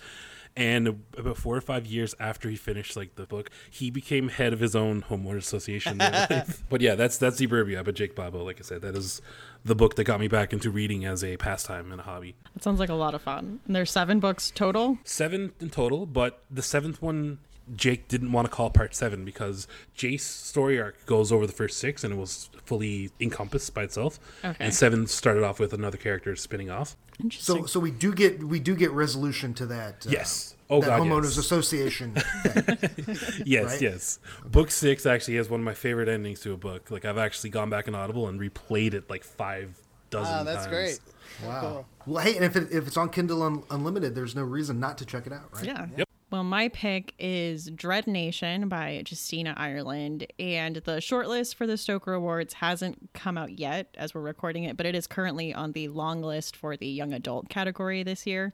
and about four or five years after he finished like the book, he became head of his own homeowners association. in real life. but yeah, that's that's Z-Burbia. But Jake Bible, like I said, that is the book that got me back into reading as a pastime and a hobby. That sounds like a lot of fun. And there's seven books total. Seven in total, but the seventh one. Jake didn't want to call part seven because Jace's story arc goes over the first six and it was fully encompassed by itself. Okay. And seven started off with another character spinning off. Interesting. So so we do get we do get resolution to that. Uh, Yes. Oh, that God, homeowners yes. association. thing. Yes, right? yes. Book six actually has one of my favorite endings to a book. Like I've actually gone back in Audible and replayed it like five dozen Oh, that's times. great. wow. Cool. Well, hey, and if it, if it's on Kindle Un- Unlimited, there's no reason not to check it out, right? Yeah. Yep. Well, my pick is Dread Nation by Justina Ireland, and the shortlist for the Stoker Awards hasn't come out yet as we're recording it, but it is currently on the long list for the young adult category this year.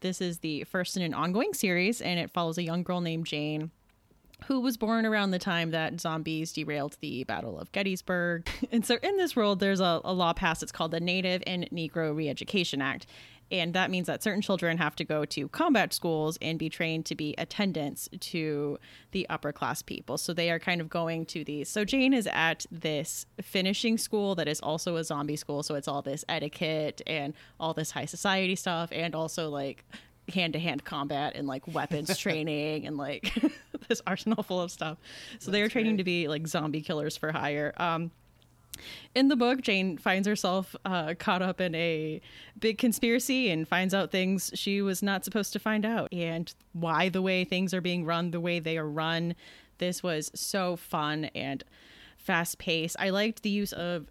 This is the first in an ongoing series, and it follows a young girl named Jane who was born around the time that zombies derailed the Battle of Gettysburg. And so in this world, there's a, a law passed. It's called the Native and Negro Reeducation Act. And that means that certain children have to go to combat schools and be trained to be attendants to the upper class people. So they are kind of going to these. So Jane is at this finishing school that is also a zombie school. So it's all this etiquette and all this high society stuff, and also like hand to hand combat and like weapons training and like this arsenal full of stuff. So they are training to be like zombie killers for hire. Um, in the book, Jane finds herself uh, caught up in a big conspiracy and finds out things she was not supposed to find out and why the way things are being run the way they are run. This was so fun and fast paced. I liked the use of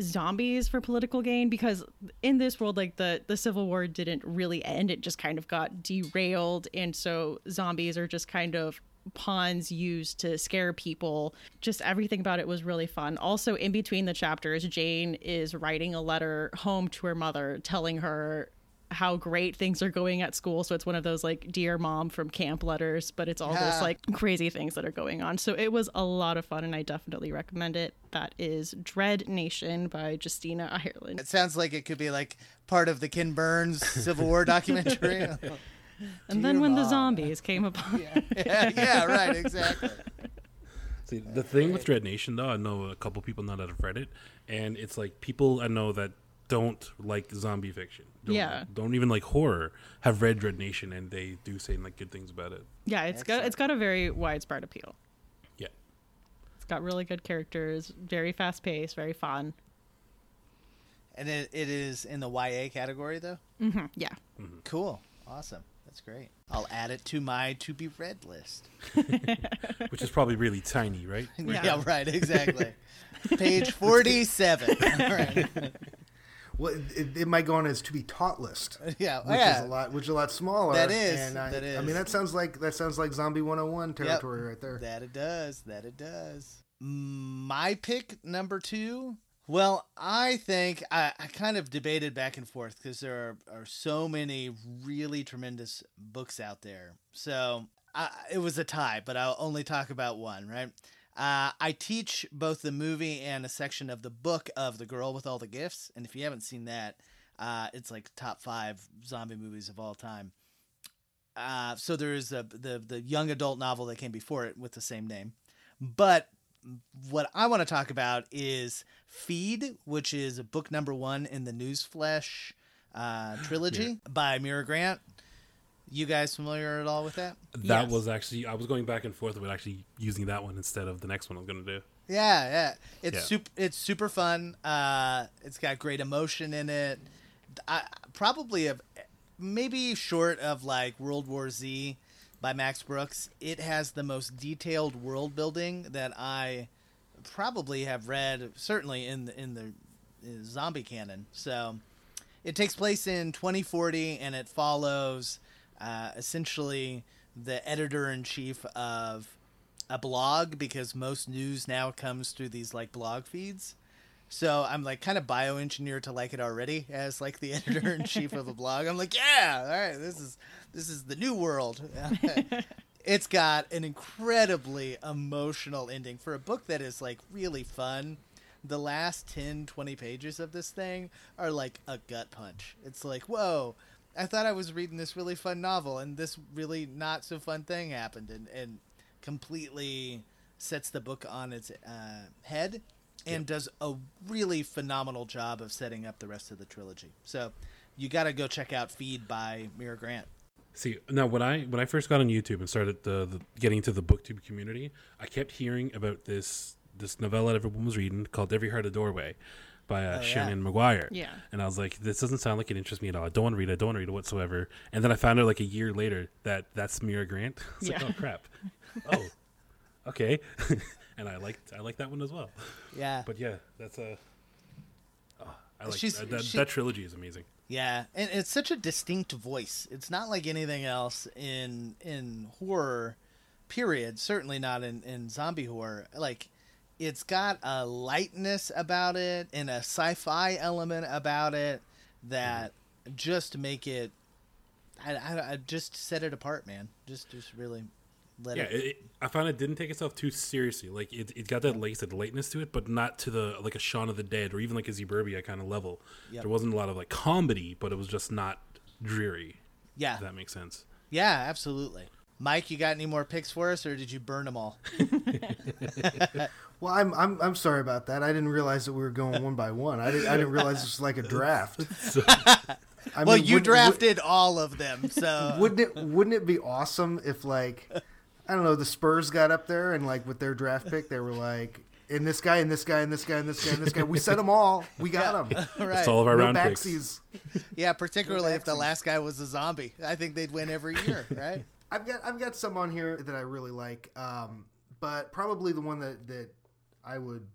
zombies for political gain because in this world like the the civil war didn't really end it just kind of got derailed and so zombies are just kind of pawns used to scare people. Just everything about it was really fun. Also, in between the chapters, Jane is writing a letter home to her mother telling her how great things are going at school. So it's one of those like dear mom from camp letters, but it's all Yeah. those like crazy things that are going on. So it was a lot of fun and I definitely recommend it. That is Dread Nation by Justina Ireland. It sounds like it could be like part of the Ken Burns Civil War documentary. And then when the zombies came upon yeah, yeah, right, exactly. See, the thing with Dread Nation, though, I know a couple people now that have read it, and it's like people I know that don't like zombie fiction, don't, Yeah. don't even like horror, have read Dread Nation, and they do say like good things about it. Yeah, it's got it's got a very widespread appeal. Yeah, It's got really good characters, very fast paced, very fun. And it, it is in the YA category, though? hmm Yeah. Cool. Awesome. That's great. I'll add it to my to be read list. which is probably really tiny, right? Yeah, Yeah. right, exactly. Page 47. All right. Well, it, it might go on as to be taught list. Yeah, which yeah. is a lot, which is a lot smaller. That is, And I, that I mean, that sounds like that sounds like Zombie 101 Yep. territory right there. That it does. That it does. My pick number two. Well, I think I, I kind of debated back and forth because there are, are so many really tremendous books out there. So I, it was a tie, but I'll only talk about one, right? Uh, I teach both the movie and a section of the book of The Girl with All the Gifts. And if you haven't seen that, uh, it's like top five zombie movies of all time. Uh, so there is a, the the young adult novel that came before it with the same name, but what I want to talk about is Feed, which is book number one in the Newsflesh uh, trilogy by Mira Grant. You guys familiar at all with that? That Yes. was actually I was going back and forth with actually using that one instead of the next one I was gonna do. Yeah, yeah. It's Yeah. super. It's super fun. Uh, it's got great emotion in it. I, probably a maybe short of like World War Z by Max Brooks. It has the most detailed world building that I probably have read. Certainly in the in the zombie canon. So it takes place in 2040 and it follows uh, essentially the editor in chief of a blog because most news now comes through these like blog feeds. So I'm like kind of bioengineered to like it already as like the editor in chief of a blog. I'm like, yeah, all right, this is this is the new world. it's got an incredibly emotional ending for a book that is like really fun. The last 10, 20 pages of this thing are like a gut punch. It's like, whoa, I thought I was reading this really fun novel, and this really not so fun thing happened, and, and completely sets the book on its uh, head and does a really phenomenal job of setting up the rest of the trilogy. So you got to go check out Feed by Mira Grant. See now when I when I first got on YouTube and started the, the getting into the booktube community, I kept hearing about this this novella that everyone was reading called Every Heart a Doorway by uh, Oh, yeah. Seanan McGuire. Yeah. And I was like, this doesn't sound like it interests me at all. I don't want to read it. I don't want to read it whatsoever. And then I found out like a year later that that's Mira Grant. I was Yeah. like, oh crap. oh, okay. and I liked I like that one as well. Yeah. But yeah, that's a. Oh, I like that, that, she- that trilogy is amazing. Yeah, and it's such a distinct voice. It's not like anything else in in horror. Period. Certainly not in in zombie horror. Like, it's got a lightness about it and a sci-fi element about it that mm-hmm. just make it. I, I, I just set it apart, man. Just just really let Yeah, it. it, it, I found it didn't take itself too seriously. Like it, it got that like I said, lightness to it, but not to the like a Shaun of the Dead or even like a Z-Burbia kind of level. Yep. There wasn't a lot of like comedy, but it was just not dreary. Yeah, If that makes sense. yeah, absolutely. Mike, you got any more picks for us, or did you burn them all? Well, I'm, I'm I'm sorry about that. I didn't realize that we were going one by one. I didn't I didn't realize this was like a draft. I well, mean, you would- drafted all of them, so wouldn't it wouldn't it be awesome if like I don't know the Spurs got up there and like with their draft pick they were like and this guy and this guy and this guy and this guy and this guy we set them all we got them right. That's all of our no round picks. Yeah, particularly if the last guy was a zombie. I think they'd win every year, right? I've got I've got some on here that I really like, um, but probably the one that that I would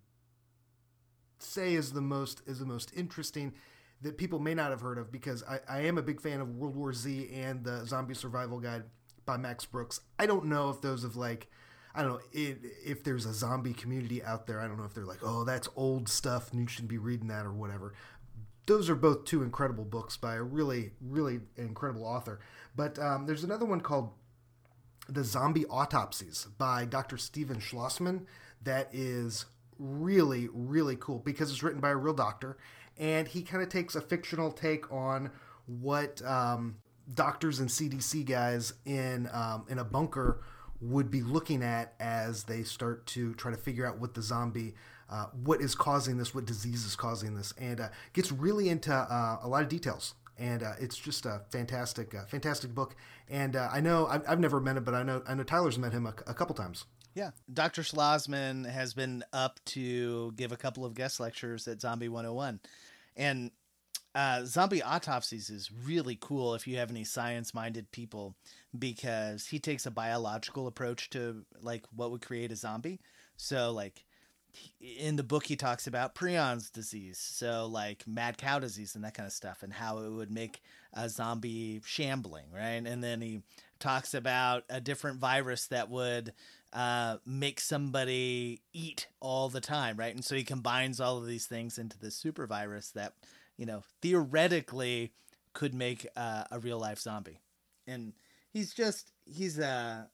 say is the most is the most interesting that people may not have heard of because I, I am a big fan of World War Z and the Zombie Survival Guide by Max Brooks. I don't know if those of like I don't know if, if there's a zombie community out there. I don't know if they're like, oh, that's old stuff and you shouldn't be reading that or whatever. Those are both two incredible books by a really, really incredible author. But um, there's another one called The Zombie Autopsies by Dr. Steven Schlozman that is really, really cool because it's written by a real doctor. And he kind of takes a fictional take on what um, doctors and CDC guys in um, in a bunker would be looking at as they start to try to figure out what the zombie, uh, what is causing this, what disease is causing this, and uh, gets really into uh, a lot of details. And uh, it's just a fantastic, uh, fantastic book. And uh, I know I've, I've, never met him, but I know I know Tyler's met him a, a couple times. Yeah, Dr. Schlozman has been up to give a couple of guest lectures at Zombie 101, and uh, zombie autopsies is really cool if you have any science minded people because he takes a biological approach to like what would create a zombie. So like in the book he talks about prions disease so like mad cow disease and that kind of stuff and how it would make a zombie shambling right? And then he talks about a different virus that would uh, make somebody eat all the time right? And so he combines all of these things into this super virus that you know, theoretically could make uh, a real life zombie. And he's just, he's, uh,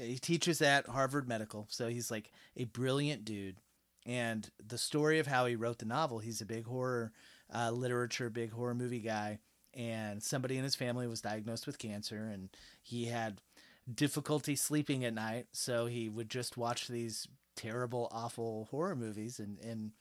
he teaches at Harvard Medical. So he's like a brilliant dude. And the story of how he wrote the novel, he's a big horror uh, literature, big horror movie guy. And somebody in his family was diagnosed with cancer and he had difficulty sleeping at night. So he would just watch these terrible, awful horror movies and, and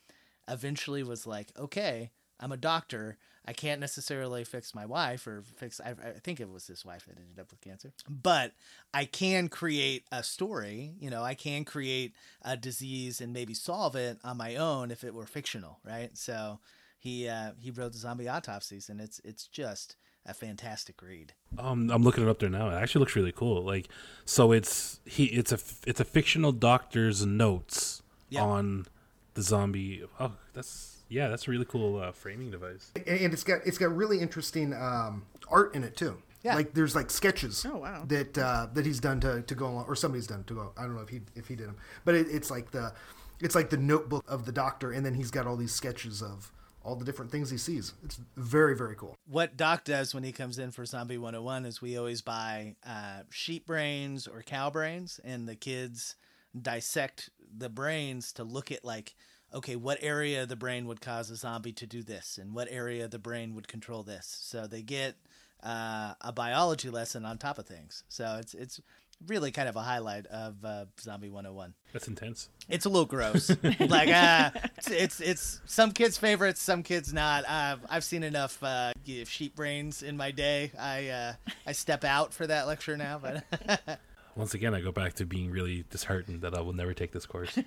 eventually was like, okay, I'm a doctor. I can't necessarily fix my wife or fix. I, I, think it was his wife that ended up with cancer, but I can create a story. You know, I can create a disease and maybe solve it on my own if it were fictional, right? So he uh, he wrote the zombie autopsies, and it's it's just a fantastic read. Um, I'm looking it up there now. It actually looks really cool. Like, so it's he it's a it's a fictional doctor's notes yep. on the zombie. Oh, that's yeah, that's a really cool uh, framing device. And it's got it's got really interesting um, art in it too. Yeah. Like there's like sketches oh, wow. that uh, that he's done to, to go along, or somebody's done to go. I don't know if he if he did them, but it, it's like the it's like the notebook of the doctor, and then he's got all these sketches of all the different things he sees. It's very very cool. What Doc does when he comes in for Zombie 101 is we always buy uh, sheep brains or cow brains, and the kids dissect the brains to look at like okay, what area of the brain would cause a zombie to do this, and what area of the brain would control this. So they get uh, a biology lesson on top of things. So it's it's really kind of a highlight of uh, Zombie 101. That's intense. It's a little gross. like uh, it's, it's, it's some kids' favorites, some kids not. Uh, I've seen enough uh, sheep brains in my day. I uh, I step out for that lecture now, but once again, I go back to being really disheartened that I will never take this course.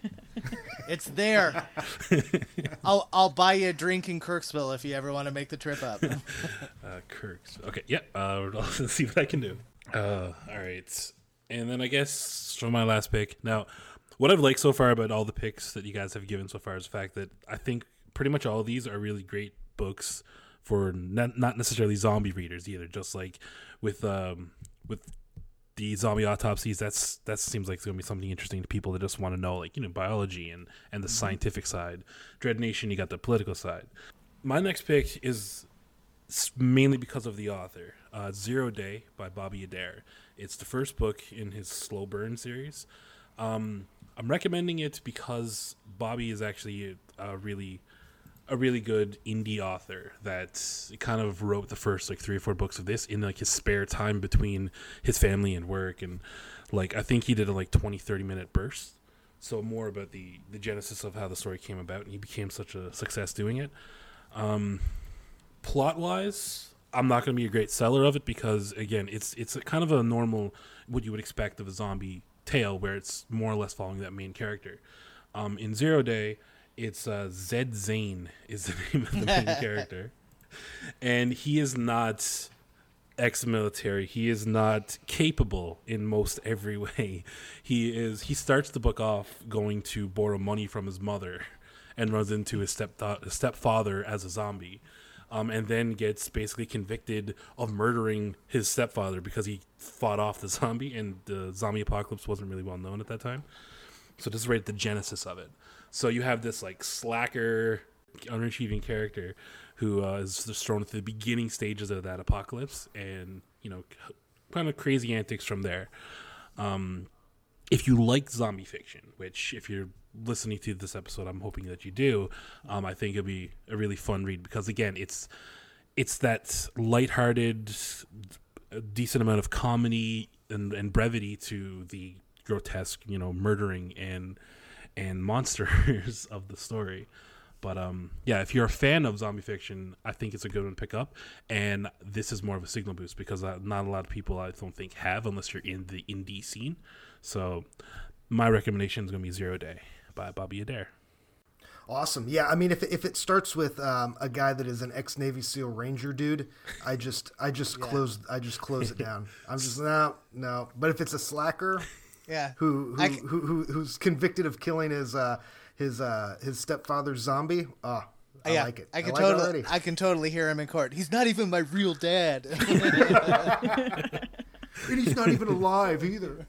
it's there. I'll I'll buy you a drink in Kirksville if you ever want to make the trip up. uh, Kirks. Okay. Yeah. Uh, I'll see what I can do. Uh, all right. And then I guess for my last pick. Now, what I've liked so far about all the picks that you guys have given so far is the fact that I think pretty much all of these are really great books for not, not necessarily zombie readers either. Just like with um, with the zombie autopsies that's that seems like it's gonna be something interesting to people that just want to know like you know biology and and the mm-hmm. scientific side. Dread nation you got the political side. My next pick is mainly because of the author uh, zero day by bobby adair. It's the first book in his slow burn series. Um, i'm recommending it because bobby is actually a, a really a really good indie author that kind of wrote the first like three or four books of this in like his spare time between his family and work. And like i think he did a like 20 30 minute burst. So more about the the genesis of how the story came about and he became such a success doing it. Um plot wise i'm not going to be a great seller of it because again it's it's kind of a normal what you would expect of a zombie tale where it's more or less following that main character. Um in zero day it's uh, Zed Zane is the name of the main character, and he is not ex-military. He is not capable in most every way. He is. He starts the book off going to borrow money from his mother, and runs into his step stepfather as a zombie. um, and then gets basically convicted of murdering his stepfather because he fought off the zombie, and the zombie apocalypse wasn't really well known at that time. So this is right at the genesis of it. So you have this like slacker, underachieving character who uh, is just thrown into the beginning stages of that apocalypse, and you know, kind of crazy antics from there. Um, if you like zombie fiction, which if you're listening to this episode, I'm hoping that you do, um, I think it'll be a really fun read because again, it's it's that lighthearted, decent amount of comedy and, and brevity to the grotesque, you know, murdering and and monsters of the story. But um, yeah, if you're a fan of zombie fiction, I think it's a good one to pick up. And this is more of a signal boost because uh, not a lot of people I don't think have unless you're in the indie scene. So my recommendation is going to be Zero Day by Bobby Adair. Awesome. Yeah, I mean, if if it starts with um, a guy that is an ex Navy SEAL Ranger dude, I just I just yeah. close I just close it down. I'm just no no. But if it's a slacker, yeah, who who, who, who who's convicted of killing his uh, his uh, his stepfather's zombie. Oh, I yeah, like it. I can I like totally, I can totally hear him in court. He's not even my real dad, and he's not even alive either.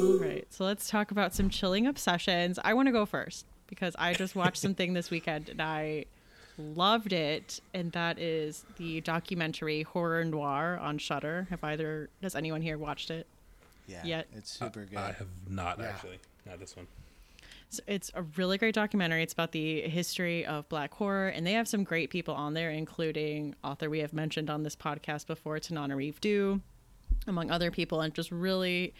All right, so let's talk about some chilling obsessions. I want to go first because I just watched something this weekend and I loved it, and that is the documentary Horror Noir on Shudder. Have either does anyone here watched it? Yeah, yet. it's super good. I have not yeah. actually. Not this one. So it's a really great documentary. It's about the history of black horror, and they have some great people on there, including author we have mentioned on this podcast before, Tananarive Due, among other people, and just really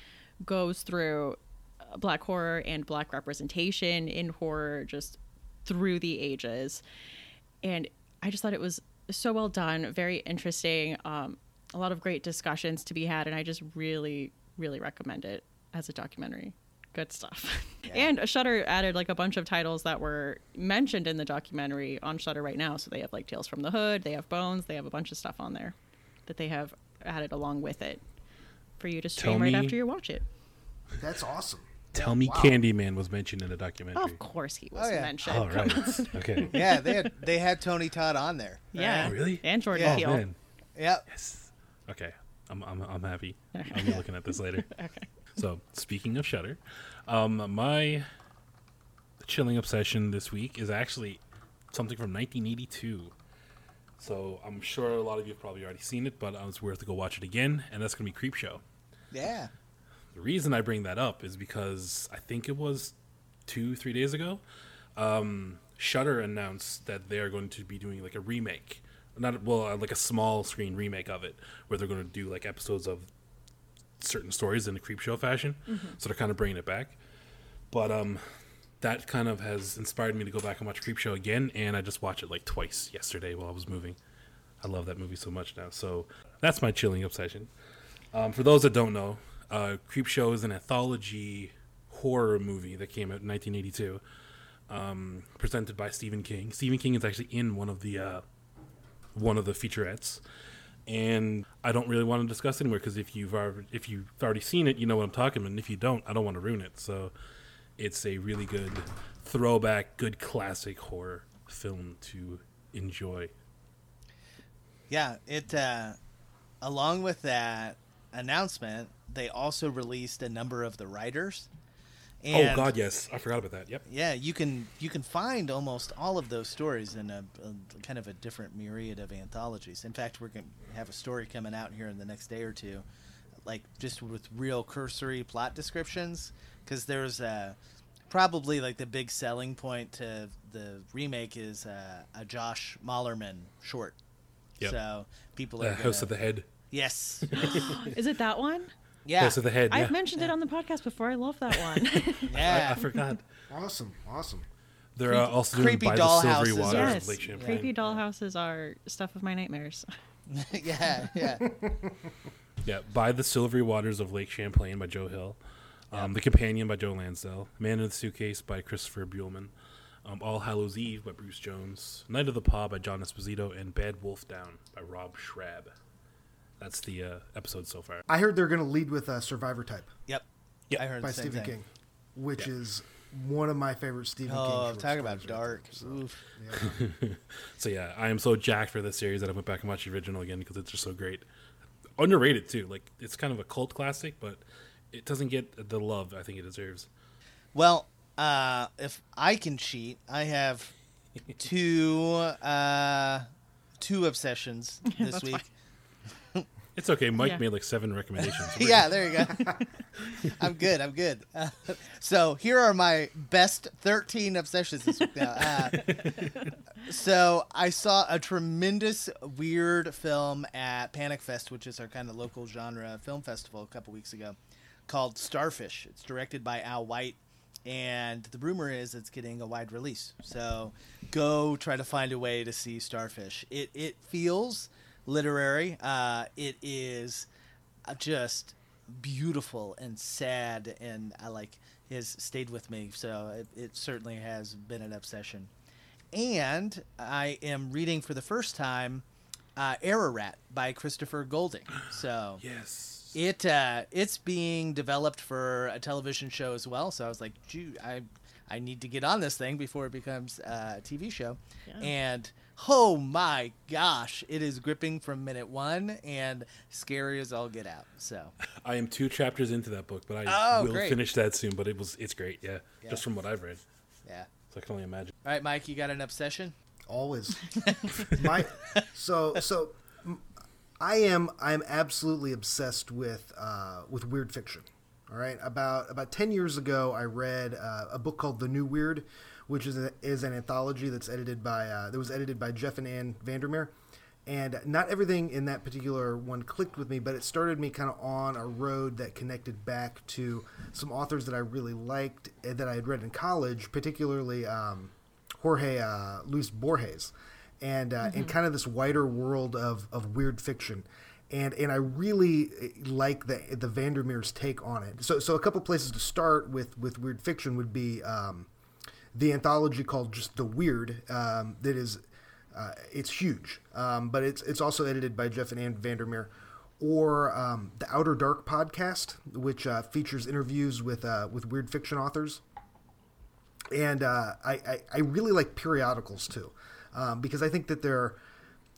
goes through uh, black horror and black representation in horror just through the ages. And I just thought it was so well done, very interesting, um, a lot of great discussions to be had, and I just really, really recommend it as a documentary. Good stuff. Yeah. And Shudder added like a bunch of titles that were mentioned in the documentary on Shudder right now. So they have like Tales from the Hood, they have Bones, they have a bunch of stuff on there that they have added along with it for you to stream Tell right after you watch it. That's awesome. Tell me wow. Candyman was mentioned in the documentary. Of course he was oh, yeah. mentioned. Oh, right. okay. Yeah, they had they had Tony Todd on there. Yeah. Oh, really? And Jordan yeah. Peele. Oh, man. Yep. Yes. Okay. I'm, I'm, I'm happy. I'll be looking at this later. okay. So, speaking of Shudder, um, my chilling obsession this week is actually something from 1982. So, I'm sure a lot of you have probably already seen it, but it's worth to go watch it again, and that's going to be Creepshow. Yeah. The reason I bring that up is because I think it was two, three days ago, um, Shudder announced that they are going to be doing like a remake. Not well uh, like a small screen remake of it where they're going to do like episodes of certain stories in a creep show fashion. Mm-hmm. so they're kind of bringing it back. But um that kind of has inspired me to go back and watch creep show again and i just watched it like twice yesterday while i was moving. I love that movie so much now. So that's my chilling obsession. Um, for those that don't know uh, creep show is an anthology horror movie that came out in 1982 um, presented by stephen king stephen king is actually in one of the uh, one of the featurettes. And I don't really want to discuss anywhere because if you've already, if you've already seen it, you know what I'm talking about. And if you don't, I don't want to ruin it. So it's a really good throwback, good classic horror film to enjoy. Yeah, it uh, along with that announcement, they also released a number of the writers Oh, and, oh God, yes, I forgot about that. Yep. Yeah, you can you can find almost all of those stories in a, a kind of a different myriad of anthologies. In fact, we're going to have a story coming out here in the next day or two, like just with real cursory plot descriptions, because there's a probably like the big selling point to the remake is uh, a Josh Malerman short. Yep. So people are the House of the Head. Yes. is it that one? Yeah. House of the Head. I've yeah. mentioned it on the podcast before. I love that one. yeah. I, I, forgot. Awesome. Awesome. They're uh, also doing creepy by doll the silvery waters yes. Lake Champlain. Creepy dollhouses are stuff of my nightmares. yeah, yeah. yeah, by the silvery waters of Lake Champlain by Joe Hill. Um, The Companion by Joe Lansdale. Man in the Suitcase by Christopher Buehlman. Um, All Hallows Eve by Bruce Jones. Night of the Paw by John Esposito. And Bad Wolf Down by Rob Schrab. That's the uh, episode so far. I heard they're going to lead with a Survivor type. Yep. Yep. I heard by Stephen thing. King, which yep. is one of my favorite Stephen King. Oh, short talk about stories right dark. there, so, Oof. yeah. So yeah, I am so jacked for this series that I went back and watched the original again because it's just so great. Underrated too. Like it's kind of a cult classic, but it doesn't get the love I think it deserves. Well, uh, if I can cheat, I have two uh, two obsessions this week. fine. It's okay. Mike Yeah. made like seven recommendations. Yeah, there you go. I'm good. I'm good. Uh, so here are my best 13 obsessions this week. Now, uh, so I saw a tremendous weird film at Panic Fest, which is our kind of local genre film festival, a couple weeks ago, called Starfish. It's directed by Al White, and the rumor is it's getting a wide release. So go try to find a way to see Starfish. It it feels literary. Uh, it is uh, just beautiful and sad, and I like has stayed with me. So it, it certainly has been an obsession. And I am reading for the first time uh, Ararat by Christopher Golden. So Yes. it uh, it's being developed for a television show as well. So I was like, Gee, I I need to get on this thing before it becomes uh, a TV show. Yeah. And oh my gosh, it is gripping from minute one and scary as all get out. So I am two chapters into that book, but I Oh, will great. finish that soon. But it was it's great. Yeah, Yeah. just from what I've read, yeah. so I can only imagine. All right, Mike, you got an obsession? always my so so I am i'm absolutely obsessed with uh with weird fiction all right about about 10 years ago i read uh, a book called the new weird which is a, is an anthology that's edited by uh, that was edited by jeff and ann vandermeer. And not everything in that particular one clicked with me but it started me kind of on a road that connected back to some authors that i really liked and that i had read in college particularly um, Jorge uh, Luis Borges, and uh, and kind of this wider world of, of weird fiction, and and I really eh, like the the Vandermeer's take on it. So so a couple places to start with with weird fiction would be um, the anthology called just the Weird um, that is uh, it's huge, um, but it's it's also edited by Jeff and Ann Vandermeer. Or um, the Outer Dark podcast, which uh, features interviews with uh, with weird fiction authors and uh, I, I, I really like periodicals too, um, because I think that they're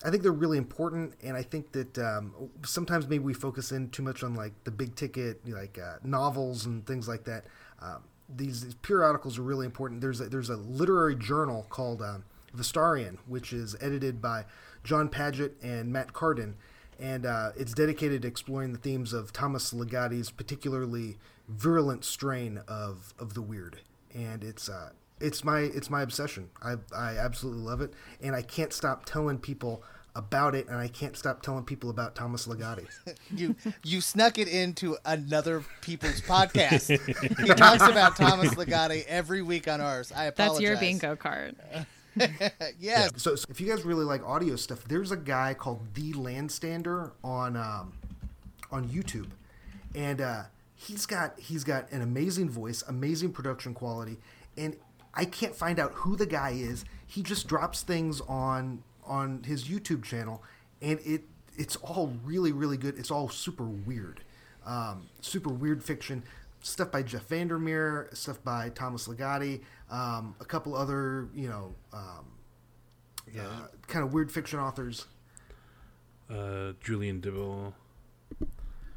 I think they're really important, and I think that um, sometimes maybe we focus in too much on like the big ticket like uh, novels and things like that. Um, these, these periodicals are really important. There's a, there's a literary journal called um, Vastarien, which is edited by Jon Padgett and Matt Cardin, and uh, it's dedicated to exploring the themes of Thomas Ligotti's particularly virulent strain of, of the weird and it's uh, it's my it's my obsession. I I absolutely love it, and I can't stop telling people about it, and I can't stop telling people about Thomas Ligotti. You you snuck it into another people's podcast. he talks about Thomas Ligotti every week on ours. I apologize. That's your bingo card. yes. so, so if you guys really like audio stuff, there's a guy called The Landstander on um, on YouTube, and uh, he's got he's got an amazing voice, amazing production quality, and I can't find out who the guy is. He just drops things on on his YouTube channel, and it it's all really really good. It's all super weird, um, super weird fiction stuff by Jeff Vandermeer, stuff by Thomas Ligotti, um, a couple other you know um, Yeah. uh, kind of weird fiction authors. Uh, Julian Dibble,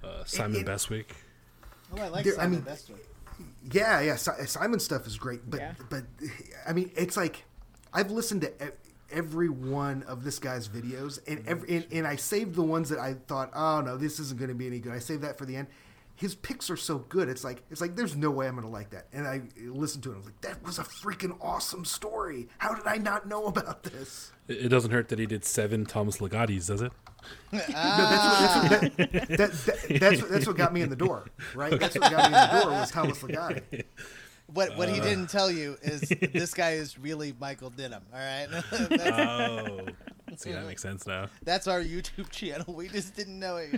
uh, Simon it- Bestwick. Oh, I like There- I Simon mean- Bestwick. Yeah, yeah. Si- Simon stuff is great, but Yeah. but I mean, it's like I've listened to every one of this guy's videos, and oh, every and, and I saved the ones that I thought, oh no, this isn't going to be any good. I saved that for the end. His picks are so good. It's like it's like there's no way I'm going to like that. And I listened to it. I was like, that was a freaking awesome story. How did I not know about this? It it doesn't hurt that he did seven Thomas Ligottis, does it? No, that's what, that's, what, that, that, that, that's, what, that's what got me in the door, right? That's what got me in the door was Thomas Ligotti. What what he Uh. didn't tell you is this guy is really Michael Denham. All right, that's, Oh, see that makes sense now. that's our YouTube channel. We just didn't know it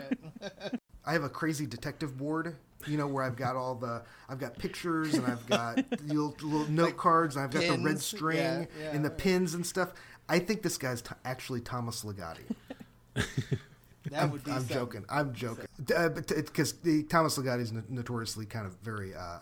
yet. I have a crazy detective board, you know, where I've got all the, I've got pictures and I've got little, little note Like cards and I've got the red string Yeah, yeah. and the pins and stuff. I think this guy's t- actually Thomas Ligotti. That I'm, would be I'm something. joking. I'm joking. Because the Thomas Ligotti is notoriously kind of very uh, uh,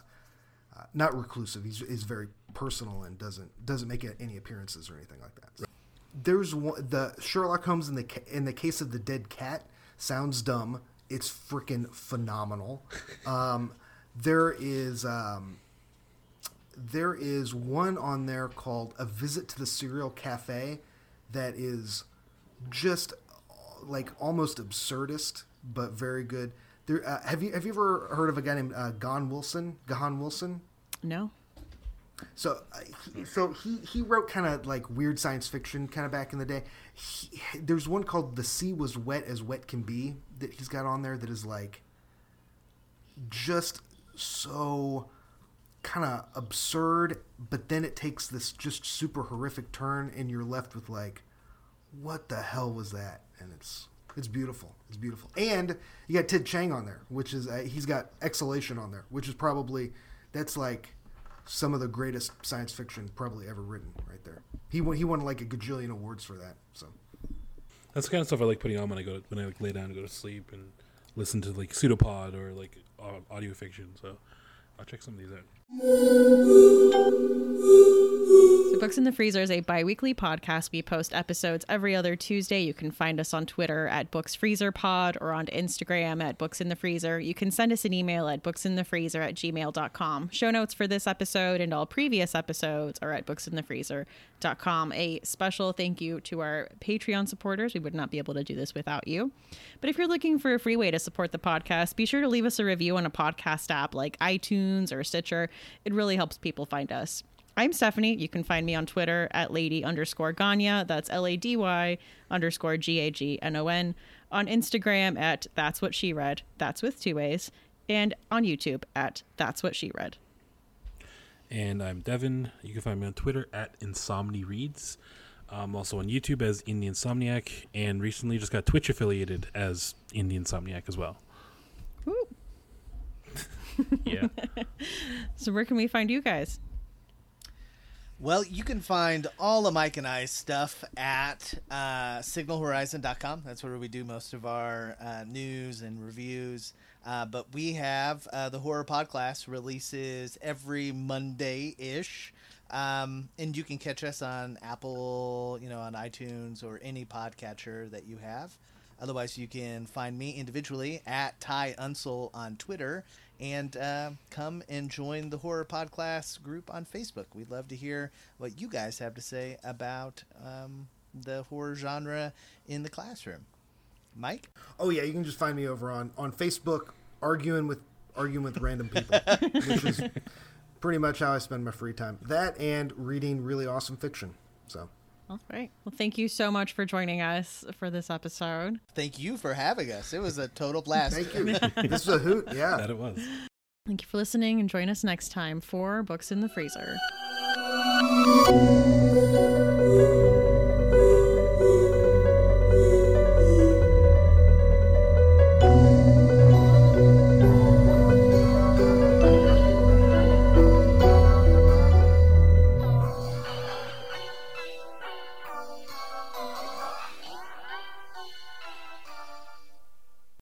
not reclusive. He's is very personal and doesn't doesn't make any appearances or anything like that. There's one, the Sherlock Holmes in the in the case of the dead cat sounds dumb. It's freaking phenomenal. Um, there is um, there is one on there called A Visit to the Serial Cafe that is just like almost absurdist but very good. There, uh, have you have you ever heard of a guy named uh, Gahan Wilson? Gahan Wilson. No. So, so he he wrote kind of like weird science fiction kind of back in the day. He, there's one called "The Sea Was Wet as Wet Can Be" that he's got on there that is like just so kind of absurd, but then it takes this just super horrific turn, and you're left with like, what the hell was that? And it's it's beautiful. It's beautiful. And you got Ted Chiang on there, which is uh, he's got Exhalation on there, which is probably that's like some of the greatest science fiction probably ever written right there. He won he won like a gajillion awards for that. So that's the kind of stuff I like putting on when I go to, when I like lay down to go to sleep and listen to like pseudopod or like audio fiction. So I'll check some of these out. So Books in the Freezer is a bi-weekly podcast. We post episodes every other Tuesday. You can find us on Twitter at Books Freezer Pod or on Instagram at Books in the Freezer. You can send us an email at booksinthefreezer at gmail.com. Show notes for this episode and all previous episodes are at booksinthefreezer.com. A special thank you to our Patreon supporters. We would not be able to do this without you. But if you're looking for a free way to support the podcast, be sure to leave us a review on a podcast app like iTunes or Stitcher. It really helps people find us. I'm Stephanie. You can find me on Twitter at lady underscore Gagnon. That's L A D Y underscore G A G N O N. On Instagram at That's What She Read. That's with two A's. And on YouTube at That's What She Read. And I'm Devin. You can find me on Twitter at Insomni Reads. I'm also on YouTube as Indie Insomniac, and recently just got Twitch affiliated as Indie Insomniac as well. Woo. yeah. so where can we find you guys? Well, you can find all of Mike and I's stuff at uh, signalhorizon.com. That's where we do most of our uh, news and reviews. Uh, but we have uh, the Horror Pod class releases every Monday ish. Um, and you can catch us on Apple, you know, on iTunes or any podcatcher that you have. Otherwise, you can find me individually at Ty Unsel on Twitter and uh, come and join the Horror Pod Class group on Facebook. We'd love to hear what you guys have to say about um, the horror genre in the classroom. Mike? Oh yeah, you can just find me over on on Facebook arguing with arguing with random people, which is pretty much how I spend my free time. That and reading really awesome fiction. So. All right. Well, thank you so much for joining us for this episode. Thank you for having us. It was a total blast. thank you. this is a hoot. Yeah. That it was. Thank you for listening and join us next time for Books in the Freezer.